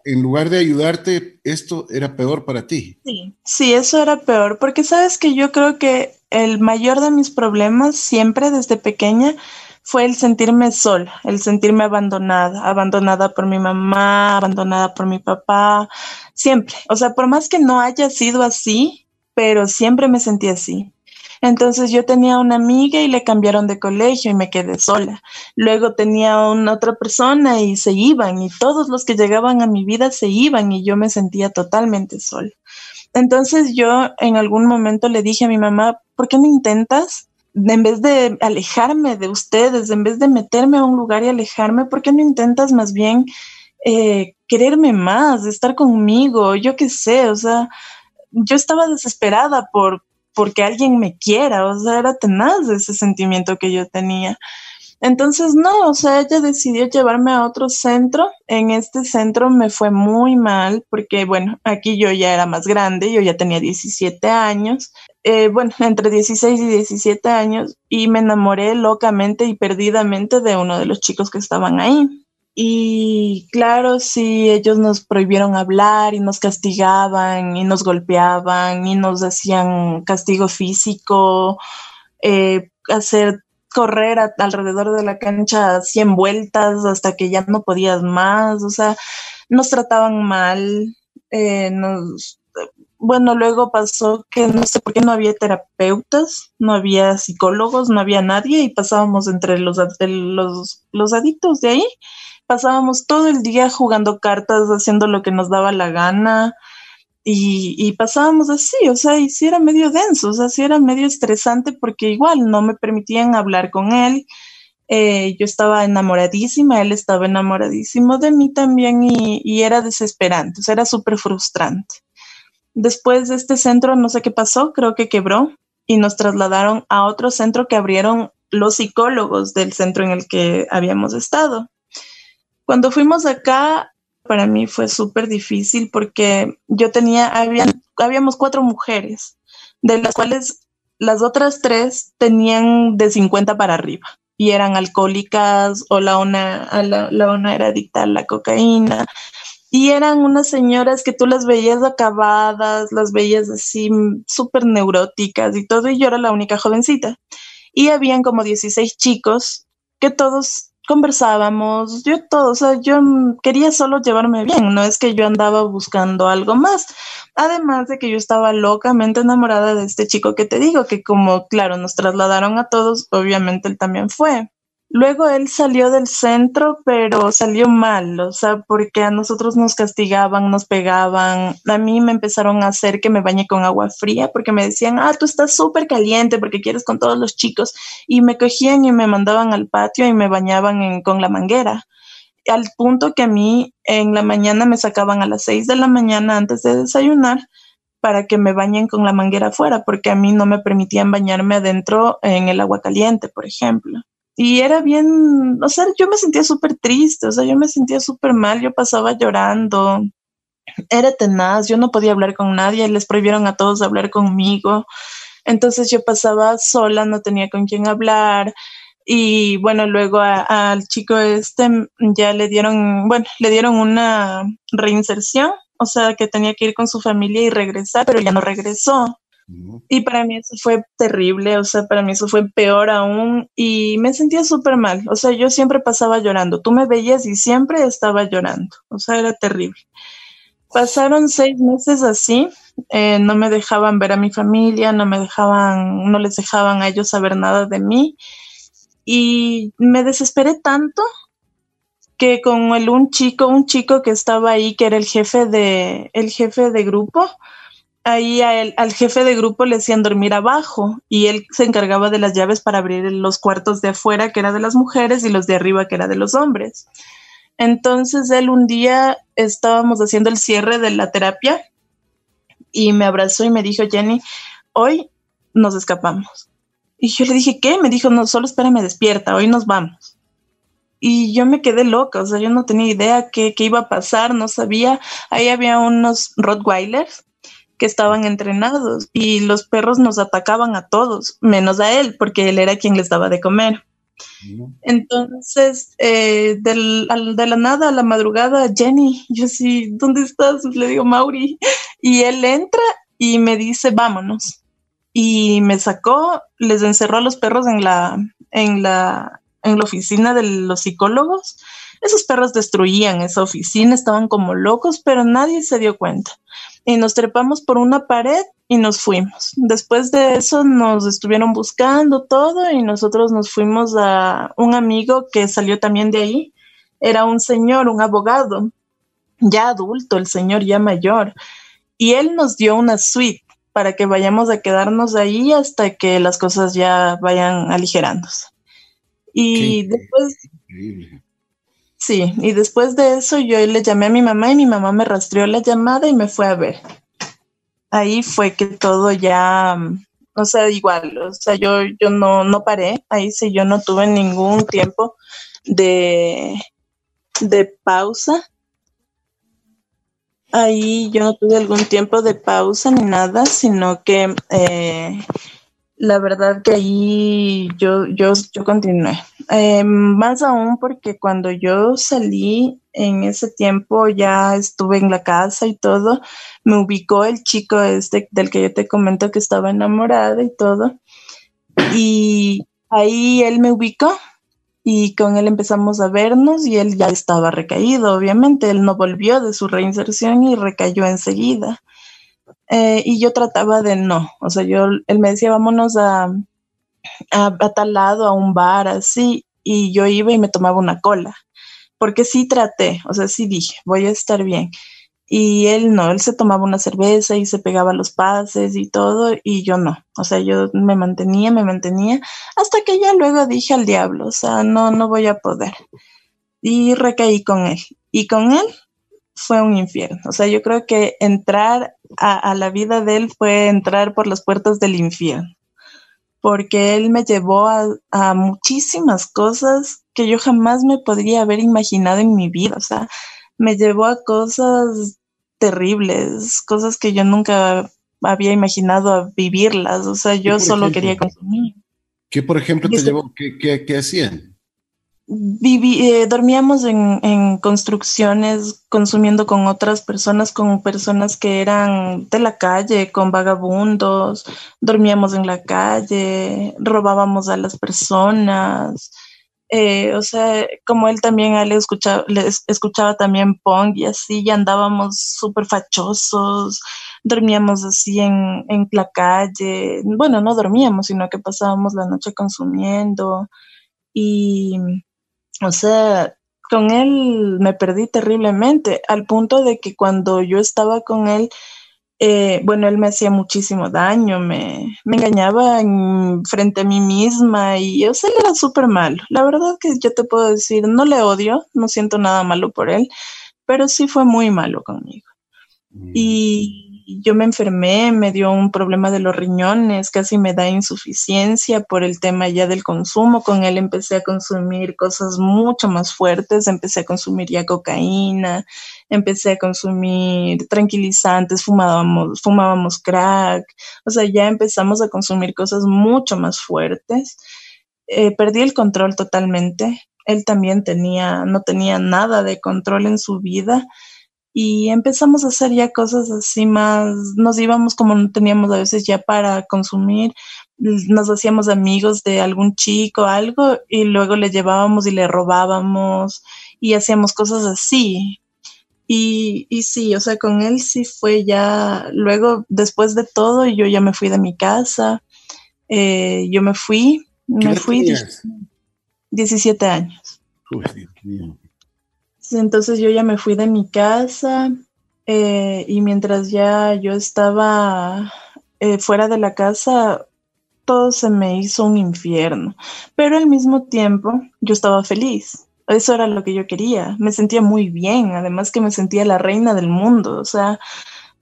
en, lugar de, ayudarte, esto era peor para ti. Sí, sí, eso era peor. Porque sabes que yo creo que el mayor de mis problemas siempre desde pequeña fue el sentirme sola, el sentirme abandonada, abandonada por mi mamá, abandonada por mi papá, siempre. O sea, por más que no haya sido así, pero siempre me sentí así. Entonces yo tenía una amiga y le cambiaron de colegio y me quedé sola. Luego tenía una otra persona y se iban y todos los que llegaban a mi vida se iban y yo me sentía totalmente sola. Entonces yo en algún momento le dije a mi mamá, ¿por qué no intentas? En vez de alejarme de ustedes, en vez de meterme a un lugar y alejarme, ¿por qué no intentas más bien eh, quererme más, estar conmigo? Yo qué sé, o sea, yo estaba desesperada por, porque alguien me quiera, o sea, era tenaz ese sentimiento que yo tenía. Entonces, no, o sea, ella decidió llevarme a otro centro. En este centro me fue muy mal porque, bueno, aquí yo ya era más grande, yo ya tenía 17 años, eh, bueno, entre 16 y 17 años, y me enamoré locamente y perdidamente de uno de los chicos que estaban ahí. Y claro, sí, ellos nos prohibieron hablar y nos castigaban y nos golpeaban y nos hacían castigo físico, eh, hacer correr alrededor de la cancha 100 vueltas hasta que ya no podías más, o sea, nos trataban mal, eh, nos, bueno, luego pasó que no sé por qué no había terapeutas, no había psicólogos, no había nadie y pasábamos entre los, los, los adictos de ahí pasábamos todo el día jugando cartas, haciendo lo que nos daba la gana y, pasábamos así, o sea, y sí era medio denso, o sea, sí era medio estresante porque igual no me permitían hablar con él. Eh, yo estaba enamoradísima, él estaba enamoradísimo de mí también y, y era desesperante, o sea, era súper frustrante. Después de este centro, no sé qué pasó, creo que quebró y nos trasladaron a otro centro que abrieron los psicólogos del centro en el que habíamos estado. Cuando fuimos acá, para mí fue súper difícil porque yo tenía, habíamos cuatro mujeres, de las cuales las otras tres tenían de 50 para arriba y eran alcohólicas o la una, la una era adicta a la cocaína y eran unas señoras que tú las veías acabadas, las veías así súper neuróticas y todo y yo era la única jovencita y habían como 16 chicos que todos conversábamos, yo todo, o sea, yo quería solo llevarme bien, no es que yo andaba buscando algo más. Además de que yo estaba locamente enamorada de este chico que te digo, que como, claro, nos trasladaron a todos, obviamente él también fue. Luego él salió del centro, pero salió mal, o sea, porque a nosotros nos castigaban, nos pegaban. A mí me empezaron a hacer que me bañe con agua fría porque me decían, ah, tú estás súper caliente porque quieres con todos los chicos. Y me cogían y me mandaban al patio y me bañaban con la manguera. Al punto que a mí en la mañana me sacaban a las seis de la mañana antes de desayunar para que me bañen con la manguera afuera, porque a mí no me permitían bañarme adentro en el agua caliente, por ejemplo y era bien, o sea, yo me sentía súper triste, o sea, yo me sentía súper mal, yo pasaba llorando, era tenaz, yo no podía hablar con nadie, les prohibieron a todos hablar conmigo, entonces yo pasaba sola, no tenía con quién hablar. Y bueno, luego al chico este ya le dieron, bueno, le dieron una reinserción, o sea, que tenía que ir con su familia y regresar, pero ya no regresó. Y para mí eso fue terrible, o sea, para mí eso fue peor aún y me sentía súper mal, o sea, yo siempre pasaba llorando, tú me veías y siempre estaba llorando, o sea, era terrible. Pasaron seis meses así, eh, no me dejaban ver a mi familia, no me dejaban, no les dejaban a ellos saber nada de mí. Y me desesperé tanto que con el un chico, un chico que estaba ahí, que era el jefe de, el jefe de grupo, ahí al jefe de grupo le hacían dormir abajo y él se encargaba de las llaves para abrir los cuartos de afuera, que era de las mujeres, y los de arriba, que era de los hombres. Entonces él un día estábamos haciendo el cierre de la terapia y me abrazó y me dijo, Jenny, hoy nos escapamos. Y yo le dije, ¿qué? Me dijo, no, solo espérame despierta, hoy nos vamos. Y yo me quedé loca, o sea, yo no tenía idea qué, qué iba a pasar, no sabía. Ahí había unos Rottweilers que estaban entrenados y los perros nos atacaban a todos, menos a él, porque él era quien les daba de comer. Entonces, eh, de la nada a la madrugada, Jenny, yo sí, ¿dónde estás? Le digo, Mauri. Y él entra y me dice, vámonos. Y me sacó, les encerró a los perros en la, en la, en la oficina de los psicólogos. Esos perros destruían esa oficina, estaban como locos, pero nadie se dio cuenta y nos trepamos por una pared y nos fuimos. Después de eso nos estuvieron buscando todo y nosotros nos fuimos a un amigo que salió también de ahí. Era un señor, un abogado, ya adulto, el señor ya mayor. Y él nos dio una suite para que vayamos a quedarnos ahí hasta que las cosas ya vayan aligerándose. Y después... Sí, y después de eso yo le llamé a mi mamá y mi mamá me rastreó la llamada y me fue a ver. Ahí fue que todo ya, o sea, igual, o sea, yo, yo no, no paré, ahí sí yo no tuve ningún tiempo de, de pausa. Ahí yo no tuve algún tiempo de pausa ni nada, sino que eh, la verdad que ahí yo, yo, yo continué. Eh, más aún porque cuando yo salí en ese tiempo ya estuve en la casa y todo, me ubicó el chico este del que yo te comento que estaba enamorada y todo. Y ahí él me ubicó y con él empezamos a vernos y él ya estaba recaído, obviamente, él no volvió de su reinserción y recayó enseguida. Eh, y yo trataba de no, o sea, yo, él me decía, vámonos a, a, tal lado, a un bar, así, y yo iba y me tomaba una cola, porque sí traté, o sea, sí dije, voy a estar bien. Y él no, él se tomaba una cerveza y se pegaba los pases y todo, y yo no. O sea, yo me mantenía, me mantenía, hasta que ya luego dije al diablo, o sea, no, no voy a poder. Y recaí con él. Y con él fue un infierno. O sea, yo creo que entrar a, la vida de él fue entrar por las puertas del infierno, porque él me llevó a, muchísimas cosas que yo jamás me podría haber imaginado en mi vida. O sea, me llevó a cosas terribles, cosas que yo nunca había imaginado a vivirlas. O sea, yo solo quería consumir. ¿Qué, por ejemplo, te llevó? ¿Qué, qué hacían? Viví, eh, dormíamos en, construcciones, consumiendo con otras personas, con personas que eran de la calle, con vagabundos, dormíamos en la calle, robábamos a las personas. Eh, o sea, como él también, él escuchaba, escuchaba también punk y así, y andábamos súper fachosos, dormíamos así en, en la calle. Bueno, no dormíamos, sino que pasábamos la noche consumiendo. Y o sea, con él me perdí terriblemente, al punto de que cuando yo estaba con él, eh, bueno, él me hacía muchísimo daño, me, me engañaba frente a mí misma y o sea, él era súper malo. La verdad que yo te puedo decir, no le odio, no siento nada malo por él, pero sí fue muy malo conmigo. Mm. Y yo me enfermé, me dio un problema de los riñones, casi me da insuficiencia por el tema ya del consumo. Con él empecé a consumir cosas mucho más fuertes, empecé a consumir ya cocaína, empecé a consumir tranquilizantes, fumábamos, fumábamos crack, o sea, ya empezamos a consumir cosas mucho más fuertes. Eh, perdí el control totalmente. Él también tenía, no tenía nada de control en su vida y empezamos a hacer ya cosas así más, nos íbamos como no teníamos a veces ya para consumir, nos hacíamos amigos de algún chico, algo, y luego le llevábamos y le robábamos y hacíamos cosas así. Y, y sí, o sea, con él sí fue ya, luego después de todo, yo ya me fui de mi casa, eh, yo me fui, me fui 17 años. Uy, Dios mío. Entonces yo ya me fui de mi casa Eh, y mientras ya yo estaba eh, fuera de la casa, todo se me hizo un infierno. Pero al mismo tiempo, yo estaba feliz. Eso era lo que yo quería. Me sentía muy bien, además que me sentía la reina del mundo. O sea,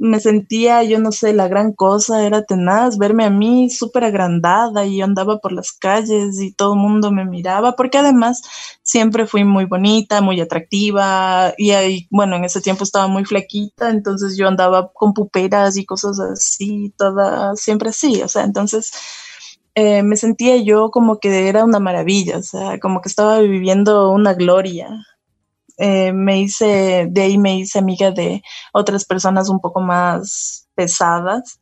me sentía, yo no sé, la gran cosa, era tenaz verme a mí súper agrandada y yo andaba por las calles y todo el mundo me miraba, porque además siempre fui muy bonita, muy atractiva y ahí, bueno, en ese tiempo estaba muy flaquita, entonces yo andaba con puperas y cosas así, toda, siempre así, o sea, entonces... Eh, me sentía yo como que era una maravilla, o sea, como que estaba viviendo una gloria. Eh, me hice, de ahí me hice amiga de otras personas un poco más pesadas.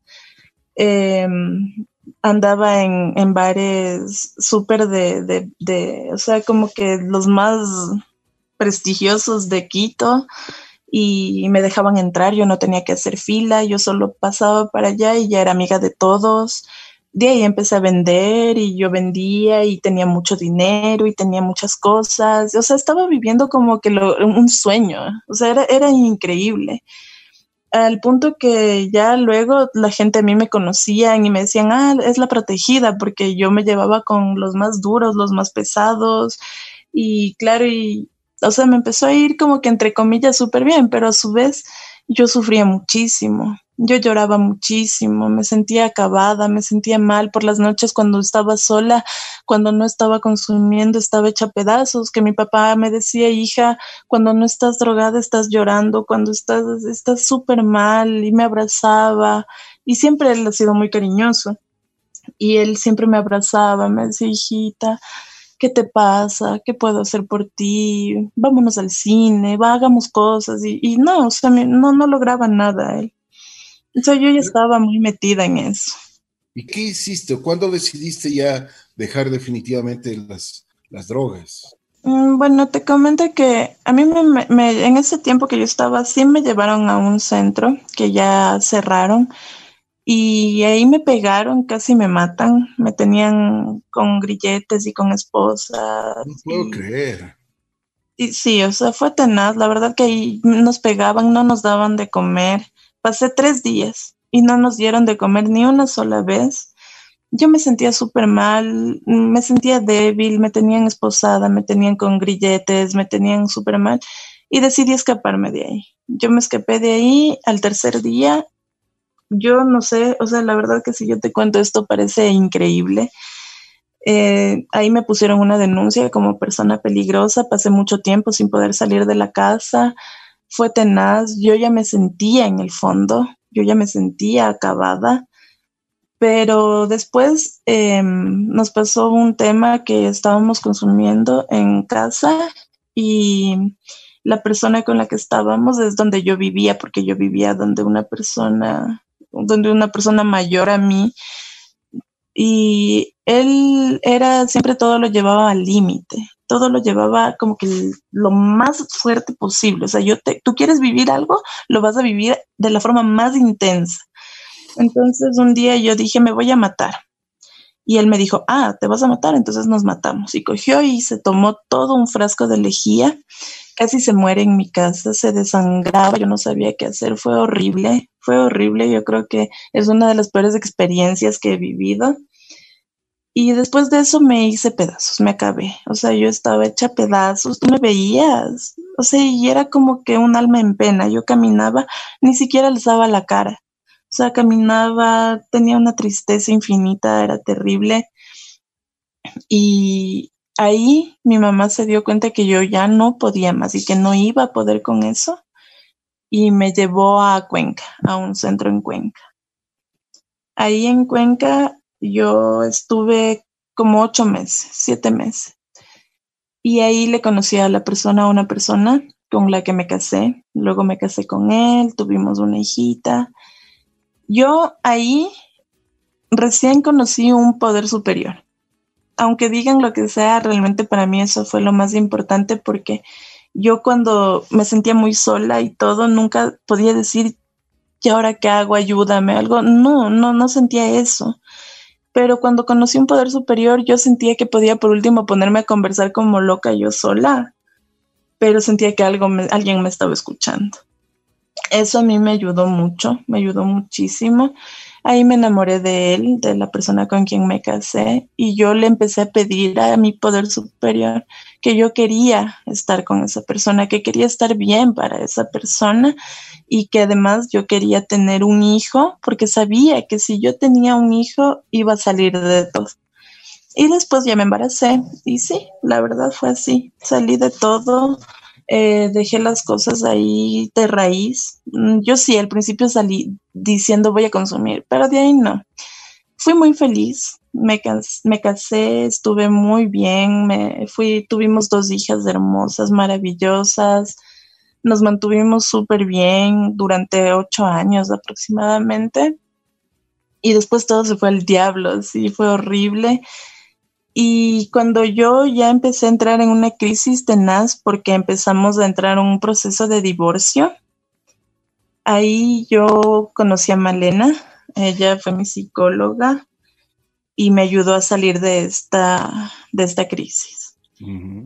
Em, andaba en, en bares súper de, de, o sea, como que los más prestigiosos de Quito y me dejaban entrar, yo no tenía que hacer fila, yo solo pasaba para allá y ya era amiga de todos de ahí empecé a vender y yo vendía y tenía mucho dinero y tenía muchas cosas. O sea, estaba viviendo como que un sueño. O sea, era, era increíble. Al punto que ya luego la gente a mí me conocían y me decían, ah, es la protegida, porque yo me llevaba con los más duros, los más pesados. Y claro, y, o sea, me empezó a ir como que entre comillas súper bien, pero a su vez yo sufría muchísimo. Yo lloraba muchísimo, me sentía acabada, me sentía mal por las noches cuando estaba sola, cuando no estaba consumiendo, estaba hecha pedazos, que mi papá me decía, hija, cuando no estás drogada estás llorando, cuando estás estás súper mal y me abrazaba y siempre él ha sido muy cariñoso y él siempre me abrazaba, me decía, hijita, ¿qué te pasa? ¿Qué puedo hacer por ti? Vámonos al cine, hagamos cosas. Y, y no, o sea, no, no lograba nada él. O sea, yo ya estaba muy metida en eso. ¿Y qué hiciste? ¿Cuándo decidiste ya dejar definitivamente las, las drogas? Mm, bueno, te comento que a mí me, en ese tiempo que yo estaba, sí me llevaron a un centro que ya cerraron y ahí me pegaron, casi me matan, me tenían con grilletes y con esposas. No puedo creer. Y sí, o sea, fue tenaz, la verdad que ahí nos pegaban, no nos daban de comer. Pasé tres días y no nos dieron de comer ni una sola vez. Yo me sentía súper mal, me sentía débil, me tenían esposada, me tenían con grilletes, me tenían súper mal y decidí escaparme de ahí. Yo me escapé de ahí al tercer día. Yo no sé, o sea, la verdad que si yo te cuento esto parece increíble. Eh, ahí me pusieron una denuncia como persona peligrosa, pasé mucho tiempo sin poder salir de la casa, fue tenaz, yo ya me sentía en el fondo, yo ya me sentía acabada, pero después em, nos pasó un tema que estábamos consumiendo en casa y la persona con la que estábamos es donde yo vivía, porque yo vivía donde una persona, donde una persona mayor a mí, y él era, siempre todo lo llevaba al límite todo lo llevaba como que lo más fuerte posible. O sea, yo te, tú quieres vivir algo, lo vas a vivir de la forma más intensa. Entonces un día yo dije, me voy a matar. Y él me dijo, ah, te vas a matar, entonces nos matamos. Y cogió y se tomó todo un frasco de lejía. Casi se muere en mi casa, se desangraba, yo no sabía qué hacer, fue horrible, fue horrible. Yo creo que es una de las peores experiencias que he vivido. Y después de eso me hice pedazos, me acabé. O sea, yo estaba hecha pedazos, tú me veías. O sea, y era como que un alma en pena. Yo caminaba, ni siquiera alzaba la cara. O sea, caminaba, tenía una tristeza infinita, era terrible. Y ahí mi mamá se dio cuenta que yo ya no podía más y que no iba a poder con eso. Y me llevó a Cuenca, a un centro en Cuenca. Ahí en Cuenca yo estuve como ocho meses, siete meses. Y ahí le conocí a la persona, a una persona con la que me casé. Luego me casé con él, tuvimos una hijita. Yo ahí recién conocí un poder superior. Aunque digan lo que sea, realmente para mí eso fue lo más importante porque yo cuando me sentía muy sola y todo, nunca podía decir, ¿y ahora qué hago? Ayúdame, algo. No, no, no sentía eso pero cuando conocí un poder superior yo sentía que podía por último ponerme a conversar como loca yo sola, pero sentía que algo alguien me estaba escuchando. Eso a mí me ayudó mucho, me ayudó muchísimo. Ahí me enamoré de él, de la persona con quien me casé, y yo le empecé a pedir a mi poder superior que yo quería estar con esa persona, que quería estar bien para esa persona y que además yo quería tener un hijo porque sabía que si yo tenía un hijo iba a salir de todo. Y después ya me embaracé y sí, la verdad fue así, salí de todo, eh, dejé las cosas ahí de raíz. Mm, yo sí, al principio salí diciendo voy a consumir, pero de ahí no. Fui muy feliz, me, casé, estuve muy bien, me fui, tuvimos dos hijas hermosas, maravillosas, nos mantuvimos súper bien durante ocho años aproximadamente. Y después todo se fue al diablo, sí, fue horrible. Y cuando yo ya empecé a entrar en una crisis tenaz porque empezamos a entrar en un proceso de divorcio, ahí yo conocí a Malena, ella fue mi psicóloga y me ayudó a salir de esta, de esta crisis.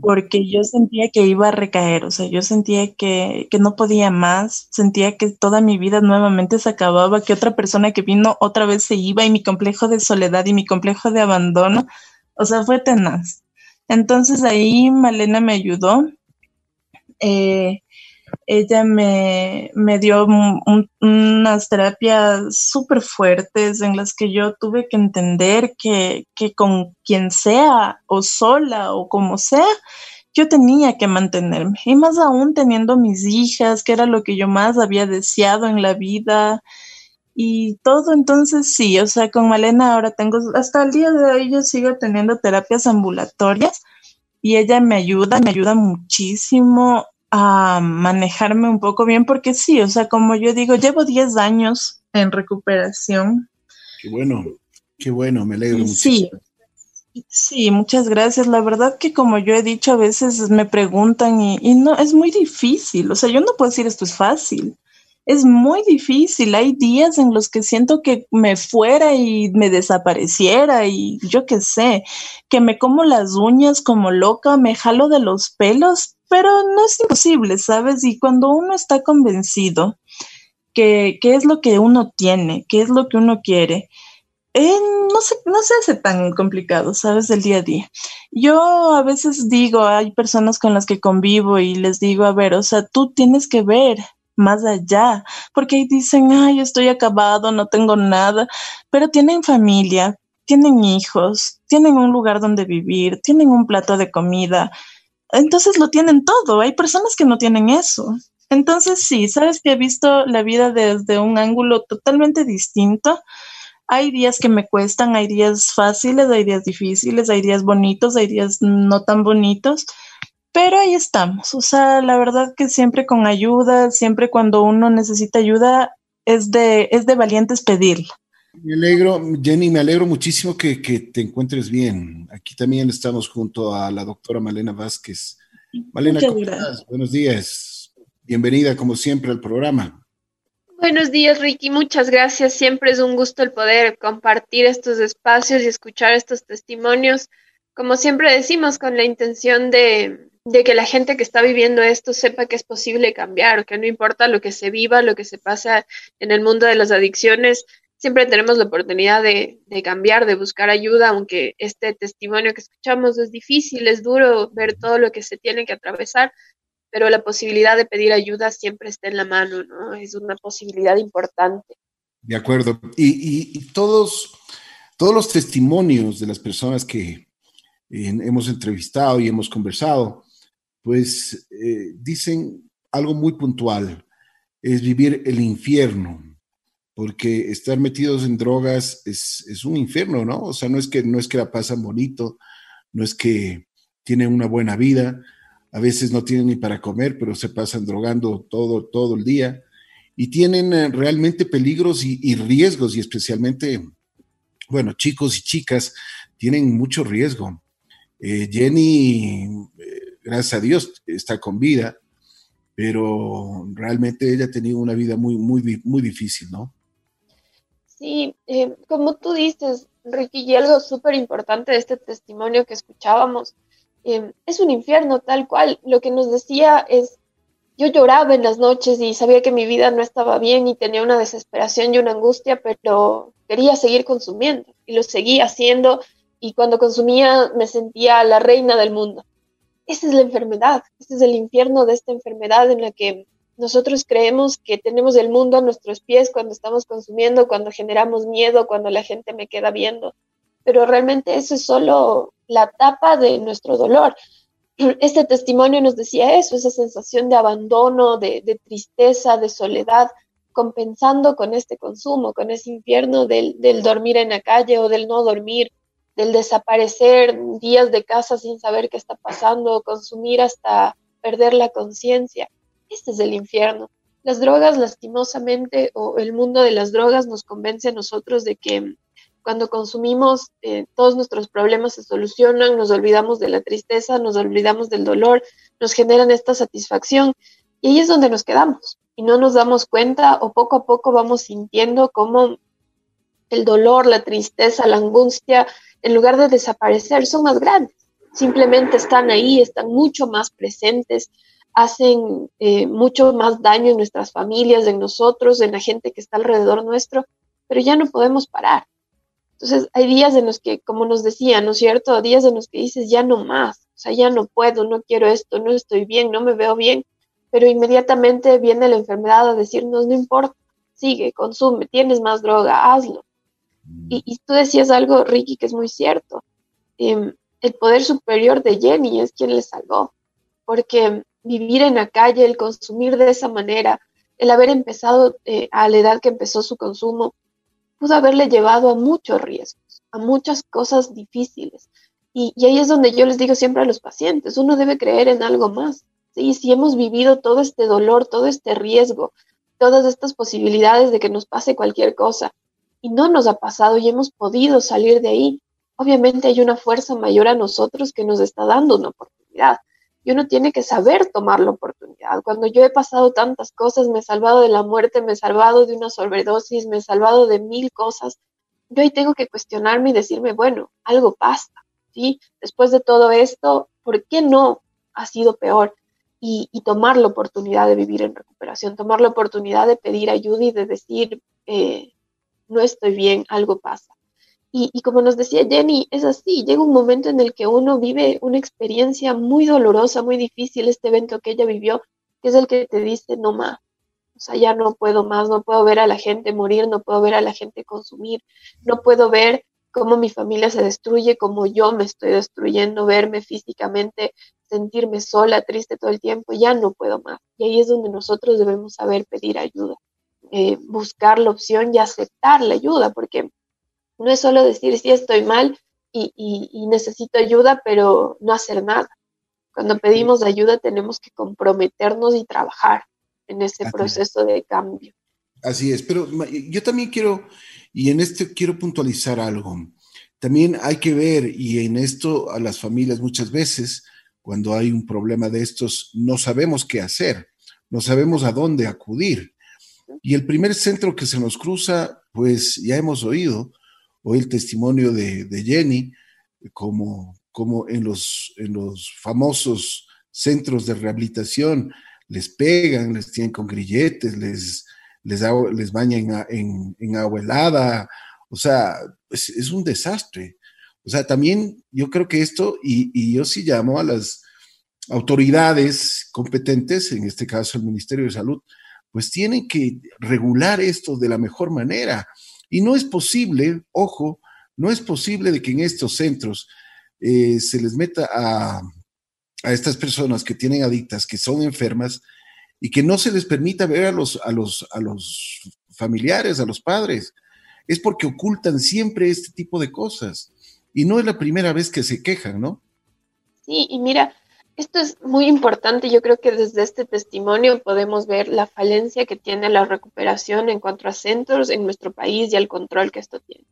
Porque yo sentía que iba a recaer, o sea, yo sentía que, que no podía más, sentía que toda mi vida nuevamente se acababa, que otra persona que vino otra vez se iba y mi complejo de soledad y mi complejo de abandono o sea, fue tenaz. Entonces ahí Malena me ayudó. Eh, ella me, dio unas terapias súper fuertes en las que yo tuve que entender que, que, con quien sea o sola o como sea, yo tenía que mantenerme. Y más aún teniendo mis hijas, que era lo que yo más había deseado en la vida y todo, entonces sí, o sea, con Malena ahora tengo, hasta el día de hoy yo sigo teniendo terapias ambulatorias y ella me ayuda, me ayuda muchísimo a manejarme un poco bien, porque sí, o sea, como yo digo, llevo 10 años en recuperación. Qué bueno, qué bueno, me alegro mucho. Sí, sí, muchas gracias. La verdad que como yo he dicho, a veces me preguntan y, y no, es muy difícil, o sea, yo no puedo decir esto es fácil es muy difícil. Hay días en los que siento que me fuera y me desapareciera y yo qué sé, que me como las uñas como loca, me jalo de los pelos, pero no es imposible, ¿sabes? Y cuando uno está convencido que, es lo que uno tiene, qué es lo que uno quiere, eh, no, se, no se hace tan complicado, ¿sabes? Del día a día. Yo a veces digo, hay personas con las que convivo y les digo, a ver, o sea, tú tienes que ver más allá, porque ahí dicen, ay, estoy acabado, no tengo nada, pero tienen familia, tienen hijos, tienen un lugar donde vivir, tienen un plato de comida, entonces lo tienen todo, hay personas que no tienen eso. Entonces sí, sabes que he visto la vida desde un ángulo totalmente distinto. Hay días que me cuestan, hay días fáciles, hay días difíciles, hay días bonitos, hay días no tan bonitos, pero ahí estamos, o sea, la verdad que siempre con ayuda, siempre cuando uno necesita ayuda, es de, es de valientes pedirla. Me alegro, Jenny, me alegro muchísimo que, que, te encuentres bien. Aquí también estamos junto a la doctora Malena Vázquez. Malena, ¿cómo estás? Buenos días. Bienvenida, como siempre, al programa. Buenos días, Ricky. Muchas gracias. Siempre es un gusto el poder compartir estos espacios y escuchar estos testimonios. Como siempre decimos, con la intención de, de que la gente que está viviendo esto sepa que es posible cambiar, que no importa lo que se viva, lo que se pasa en el mundo de las adicciones, siempre tenemos la oportunidad de, cambiar, de buscar ayuda, aunque este testimonio que escuchamos es difícil, es duro ver todo lo que se tiene que atravesar, pero la posibilidad de pedir ayuda siempre está en la mano, ¿no? Es una posibilidad importante. De acuerdo. Y, todos, todos los testimonios de las personas que hemos entrevistado y hemos conversado, pues eh, dicen algo muy puntual, es vivir el infierno, porque estar metidos en drogas es, un infierno, ¿no? O sea, no es, que, no es que la pasan bonito, no es que tienen una buena vida, a veces no tienen ni para comer, pero se pasan drogando todo, todo el día y tienen eh, realmente peligros y, riesgos y especialmente, bueno, chicos y chicas tienen mucho riesgo. Eh, Jenny gracias a Dios está con vida, pero realmente ella ha tenido una vida muy, muy, muy difícil, ¿no? Sí, eh, como tú dices, Ricky, y algo súper importante de este testimonio que escuchábamos, eh, es un infierno tal cual. Lo que nos decía es, yo lloraba en las noches y sabía que mi vida no estaba bien y tenía una desesperación y una angustia, pero quería seguir consumiendo y lo seguía haciendo y cuando consumía me sentía la reina del mundo. Esa es la enfermedad, este es el infierno de esta enfermedad en la que nosotros creemos que tenemos el mundo a nuestros pies cuando estamos consumiendo, cuando generamos miedo, cuando la gente me queda viendo, pero realmente eso es solo la tapa de nuestro dolor. Este testimonio nos decía eso, esa sensación de abandono, de, tristeza, de soledad, compensando con este consumo, con ese infierno del, del dormir en la calle o del no dormir, del desaparecer días de casa sin saber qué está pasando, consumir hasta perder la conciencia. Este es el infierno. Las drogas, lastimosamente, o el mundo de las drogas nos convence a nosotros de que cuando consumimos eh, todos nuestros problemas se solucionan, nos olvidamos de la tristeza, nos olvidamos del dolor, nos generan esta satisfacción y ahí es donde nos quedamos y no nos damos cuenta o poco a poco vamos sintiendo cómo el dolor, la tristeza, la angustia, en lugar de desaparecer, son más grandes. Simplemente están ahí, están mucho más presentes, hacen eh, mucho más daño en nuestras familias, en nosotros, en la gente que está alrededor nuestro, pero ya no podemos parar. Entonces, hay días en los que, como nos decía, ¿no es cierto? Días en los que dices, ya no más, o sea, ya no puedo, no quiero esto, no estoy bien, no me veo bien, pero inmediatamente viene la enfermedad a decirnos, no importa, sigue, consume, tienes más droga, hazlo. Mm. Y, tú decías algo, Ricky, que es muy cierto. Em, el poder superior de Jenny es quien le salvó, porque vivir en la calle, el consumir de esa manera, el haber empezado eh, a la edad que empezó su consumo, pudo haberle llevado a muchos riesgos, a muchas cosas difíciles. Y, ahí es donde yo les digo siempre a los pacientes, uno debe creer en algo más. ¿sí? Si hemos vivido todo este dolor, todo este riesgo, todas estas posibilidades de que nos pase cualquier cosa y no nos ha pasado y hemos podido salir de ahí, obviamente hay una fuerza mayor a nosotros que nos está dando una oportunidad y uno tiene que saber tomar la oportunidad. Cuando yo he pasado tantas cosas, me he salvado de la muerte, me he salvado de una sobredosis, me he salvado de mil cosas, yo ahí tengo que cuestionarme y decirme, bueno, algo pasa, ¿sí? Después de todo esto, ¿por qué no ha sido peor? Y, tomar la oportunidad de vivir en recuperación, tomar la oportunidad de pedir ayuda y de decir, eh, no estoy bien, algo pasa. Y, como nos decía Jenny, es así, llega un momento en el que uno vive una experiencia muy dolorosa, muy difícil, este evento que ella vivió, que es el que te dice, no más, o sea, ya no puedo más, no puedo ver a la gente morir, no puedo ver a la gente consumir, no puedo ver cómo mi familia se destruye, cómo yo me estoy destruyendo, verme físicamente, sentirme sola, triste todo el tiempo, ya no puedo más. Y ahí es donde nosotros debemos saber pedir ayuda, eh, buscar la opción y aceptar la ayuda, porque no es solo decir, sí, estoy mal y, necesito ayuda, pero no hacer nada. Cuando pedimos ayuda tenemos que comprometernos y trabajar en ese proceso de cambio. Así es, pero yo también quiero, y en este quiero puntualizar algo. También hay que ver, y en esto a las familias muchas veces, cuando hay un problema de estos, no sabemos qué hacer, no sabemos a dónde acudir. Y el primer centro que se nos cruza, pues ya hemos oído, Hoy el testimonio de, Jenny, como, como en, los, en los famosos centros de rehabilitación, les pegan, les tienen con grilletes, les, les, les bañan en, en, agua helada, o sea, es, un desastre. O sea, también yo creo que esto, y, y, yo sí llamo a las autoridades competentes, en este caso el Ministerio de Salud, pues tienen que regular esto de la mejor manera. Y no es posible, ojo, no es posible de que en estos centros eh, se les meta a, estas personas que tienen adictas, que son enfermas, y que no se les permita ver a los, a los, a los familiares, a los padres. Es porque ocultan siempre este tipo de cosas. Y no es la primera vez que se quejan, ¿no? Sí, y mira, esto es muy importante. Yo creo que desde este testimonio podemos ver la falencia que tiene la recuperación en cuanto a centros en nuestro país y el control que esto tiene.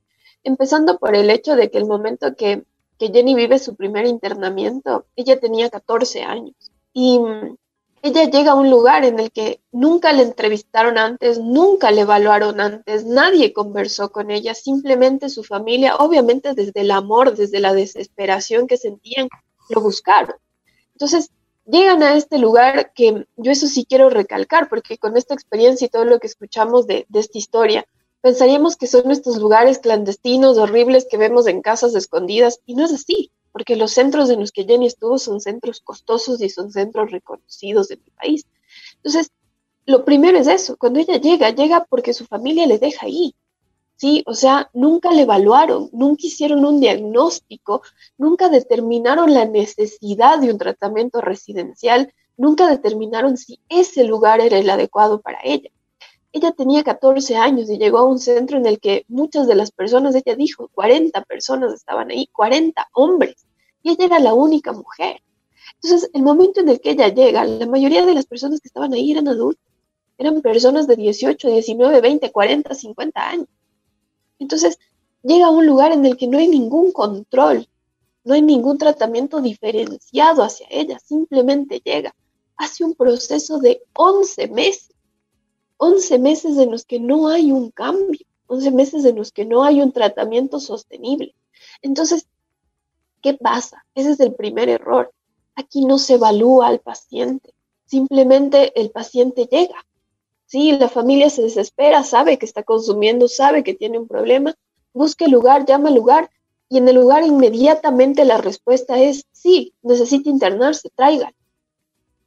Empezando por el hecho de que el momento que, Jenny vive su primer internamiento, ella tenía 14 años y mm, ella llega a un lugar en el que nunca le entrevistaron antes, nunca le evaluaron antes, nadie conversó con ella, simplemente su familia, obviamente desde el amor, desde la desesperación que sentían, lo buscaron. Entonces, llegan a este lugar que yo eso sí quiero recalcar, porque con esta experiencia y todo lo que escuchamos de, de esta historia, pensaríamos que son estos lugares clandestinos, horribles que vemos en casas escondidas, y no es así, porque los centros en los que Jenny estuvo son centros costosos y son centros reconocidos en mi país. Entonces, lo primero es eso, cuando ella llega, llega porque su familia le deja ahí, ¿sí? O sea, nunca le evaluaron, nunca hicieron un diagnóstico, nunca determinaron la necesidad de un tratamiento residencial, nunca determinaron si ese lugar era el adecuado para ella. Ella tenía 14 años y llegó a un centro en el que muchas de las personas, ella dijo, 40 personas estaban ahí, 40 hombres, y ella era la única mujer. Entonces, el momento en el que ella llega, la mayoría de las personas que estaban ahí eran adultos eran personas de 18, 19, 20, 40, 50 años. Entonces, llega a un lugar en el que no hay ningún control, no hay ningún tratamiento diferenciado hacia ella, simplemente llega. Hace un proceso de 11 meses, 11 meses en los que no hay un cambio, 11 meses en los que no hay un tratamiento sostenible. Entonces, ¿qué pasa? Ese es el primer error. Aquí no se evalúa al paciente, simplemente el paciente llega Sí, la familia se desespera, sabe que está consumiendo, sabe que tiene un problema, busca el lugar, llama al lugar y en el lugar inmediatamente la respuesta es sí, necesita internarse, tráigale.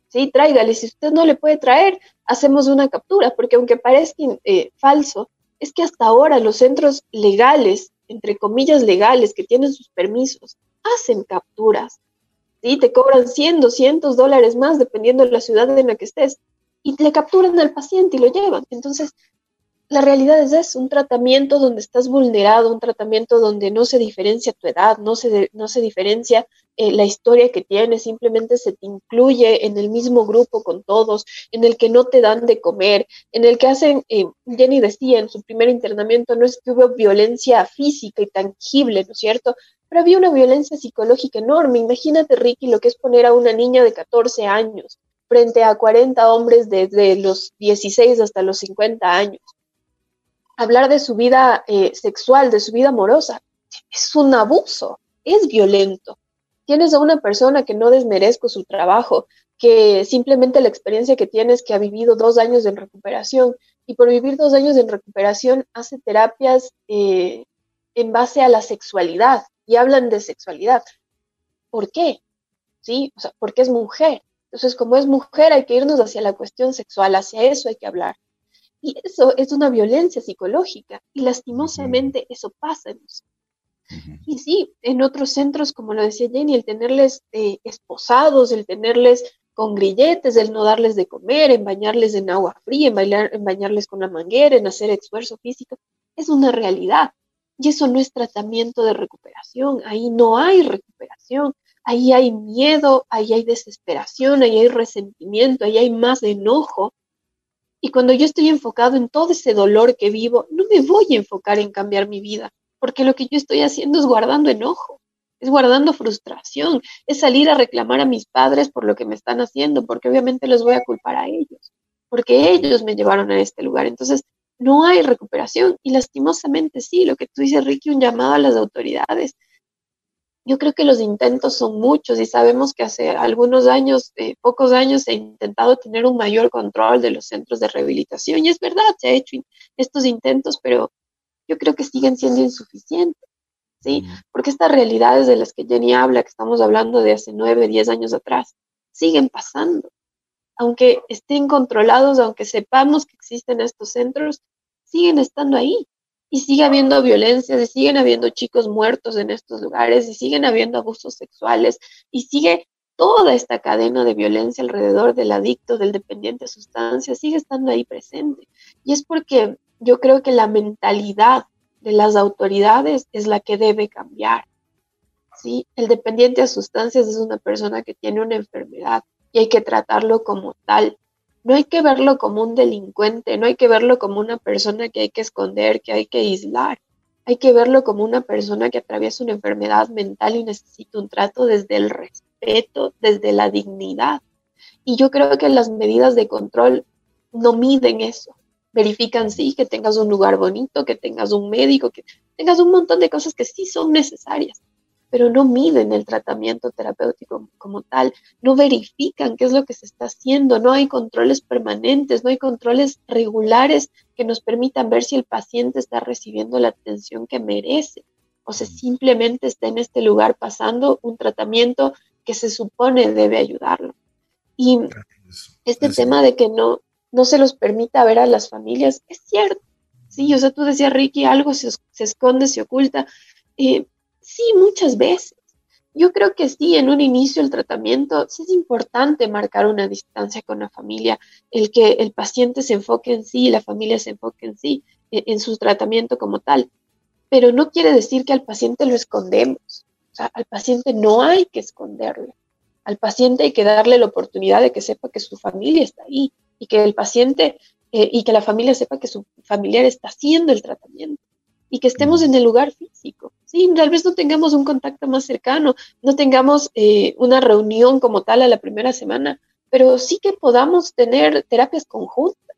Sí, tráigale. Si usted no le puede traer, hacemos una captura, porque aunque parezca eh, falso, es que hasta ahora los centros legales, entre comillas legales, que tienen sus permisos, hacen capturas. ¿sí? Te cobran 100, 200 dólares más dependiendo de la ciudad en la que estés y le capturan al paciente y lo llevan. Entonces, la realidad es eso, un tratamiento donde estás vulnerado, un tratamiento donde no se diferencia tu edad, no se, no se diferencia eh, la historia que tienes, simplemente se te incluye en el mismo grupo con todos, en el que no te dan de comer, en el que hacen, eh, Jenny decía en su primer internamiento, no es que hubo violencia física y tangible, ¿no es cierto? Pero había una violencia psicológica enorme. Imagínate, Ricky, lo que es poner a una niña de 14 años frente a 40 hombres desde los 16 hasta los 50 años. Hablar de su vida eh, sexual, de su vida amorosa, es un abuso, es violento. Tienes a una persona que no desmerezco su trabajo, que simplemente la experiencia que tienes, que ha vivido dos años en recuperación, y por vivir dos años en recuperación hace terapias eh, en base a la sexualidad y hablan de sexualidad. ¿Por qué? ¿Sí? O sea, porque es mujer. Entonces, como es mujer, hay que irnos hacia la cuestión sexual, hacia eso hay que hablar. Y eso es una violencia psicológica y lastimosamente eso pasa en nosotros. Y sí, en otros centros, como lo decía Jenny, el tenerles eh, esposados, el tenerles con grilletes, el no darles de comer, en bañarles en agua fría, en, en bañarles con la manguera, en hacer esfuerzo físico, es una realidad. Y eso no es tratamiento de recuperación, ahí no hay recuperación, ahí hay miedo, ahí hay desesperación, ahí hay resentimiento, ahí hay más enojo. Y cuando yo estoy enfocado en todo ese dolor que vivo, no me voy a enfocar en cambiar mi vida, porque lo que yo estoy haciendo es guardando enojo, es guardando frustración, es salir a reclamar a mis padres por lo que me están haciendo, porque obviamente los voy a culpar a ellos, porque ellos me llevaron a este lugar. Entonces, no hay recuperación y lastimosamente sí, lo que tú dices, Ricky, un llamado a las autoridades yo creo que los intentos son muchos y sabemos que hace algunos años, eh, pocos años, se ha intentado tener un mayor control de los centros de rehabilitación y es verdad, se ha hecho estos intentos, pero yo creo que siguen siendo insuficientes, ¿sí? Porque estas realidades de las que Jenny habla, que estamos hablando de hace nueve, diez años atrás, siguen pasando. Aunque estén controlados, aunque sepamos que existen estos centros, siguen estando ahí y sigue habiendo violencia, y siguen habiendo chicos muertos en estos lugares, y siguen habiendo abusos sexuales, y sigue toda esta cadena de violencia alrededor del adicto, del dependiente a sustancias, sigue estando ahí presente. Y es porque yo creo que la mentalidad de las autoridades es la que debe cambiar. ¿sí? El dependiente a sustancias es una persona que tiene una enfermedad y hay que tratarlo como tal no hay que verlo como un delincuente, no hay que verlo como una persona que hay que esconder, que hay que aislar. Hay que verlo como una persona que atraviesa una enfermedad mental y necesita un trato desde el respeto, desde la dignidad. Y yo creo que las medidas de control no miden eso. Verifican, sí, que tengas un lugar bonito, que tengas un médico, que tengas un montón de cosas que sí son necesarias. Pero no miden el tratamiento terapéutico como tal, no verifican qué es lo que se está haciendo, no hay controles permanentes, no hay controles regulares que nos permitan ver si el paciente está recibiendo la atención que merece o se simplemente está en este lugar pasando un tratamiento que se supone debe ayudarlo. Y este tema de que no, no se los permita ver a las familias es cierto. Sí, o sea, tú decías, Ricky, algo se, esconde, se oculta. Eh, sí, muchas veces. Yo creo que sí, en un inicio del tratamiento sí es importante marcar una distancia con la familia, el que el paciente se enfoque en sí y la familia se enfoque en sí, en, en su tratamiento como tal. Pero no quiere decir que al paciente lo escondemos. O sea, al paciente no hay que esconderlo. Al paciente hay que darle la oportunidad de que sepa que su familia está ahí y que el paciente eh, y que la familia sepa que su familiar está haciendo el tratamiento y que estemos en el lugar físico. Sí, tal vez no tengamos un contacto más cercano, no tengamos eh, una reunión como tal a la primera semana, pero sí que podamos tener terapias conjuntas,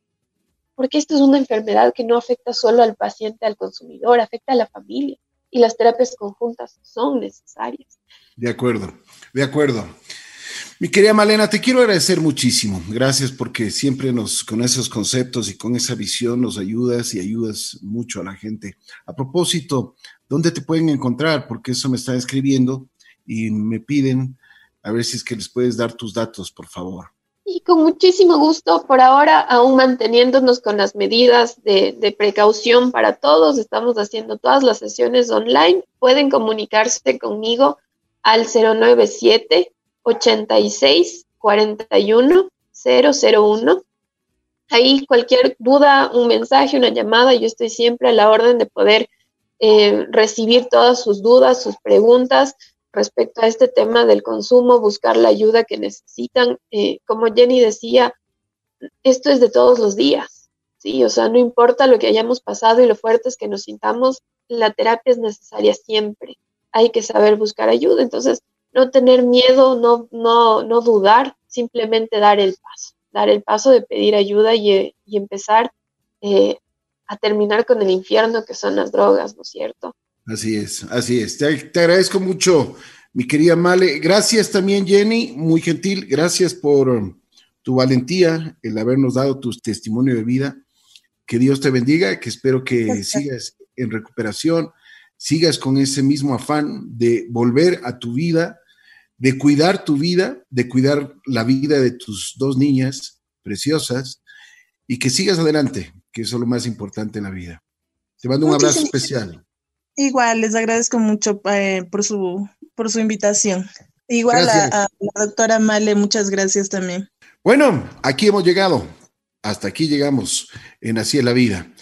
porque esto es una enfermedad que no afecta solo al paciente, al consumidor, afecta a la familia y las terapias conjuntas son necesarias. De acuerdo, de acuerdo. Mi querida Malena, te quiero agradecer muchísimo. Gracias porque siempre nos, con esos conceptos y con esa visión nos ayudas y ayudas mucho a la gente. A propósito, ¿dónde te pueden encontrar? Porque eso me está escribiendo y me piden a ver si es que les puedes dar tus datos, por favor. Y con muchísimo gusto, por ahora, aún manteniéndonos con las medidas de, de, precaución para todos, estamos haciendo todas las sesiones online. Pueden comunicarse conmigo al 097 86 41 001. Ahí cualquier duda, un mensaje, una llamada, yo estoy siempre a la orden de poder eh, recibir todas sus dudas, sus preguntas respecto a este tema del consumo, buscar la ayuda que necesitan. Eh, como Jenny decía, esto es de todos los días, ¿sí? O sea, no importa lo que hayamos pasado y lo fuertes que nos sintamos, la terapia es necesaria siempre. Hay que saber buscar ayuda. Entonces, no tener miedo, no, no, no dudar, simplemente dar el paso, dar el paso de pedir ayuda y, empezar eh, a terminar con el infierno que son las drogas, ¿no es cierto? Así es, así es. Te, te, agradezco mucho, mi querida Male. Gracias también, Jenny, muy gentil. Gracias por tu valentía, el habernos dado tu testimonio de vida. Que Dios te bendiga, que espero que sigas en recuperación sigas con ese mismo afán de volver a tu vida, de cuidar tu vida, de cuidar la vida de tus dos niñas preciosas y que sigas adelante, que eso es lo más importante en la vida. Te mando un abrazo especial. Igual, les agradezco mucho eh, por, su, por su invitación. Igual a, a la doctora Male, muchas gracias también. Bueno, aquí hemos llegado. Hasta aquí llegamos en Así es la vida.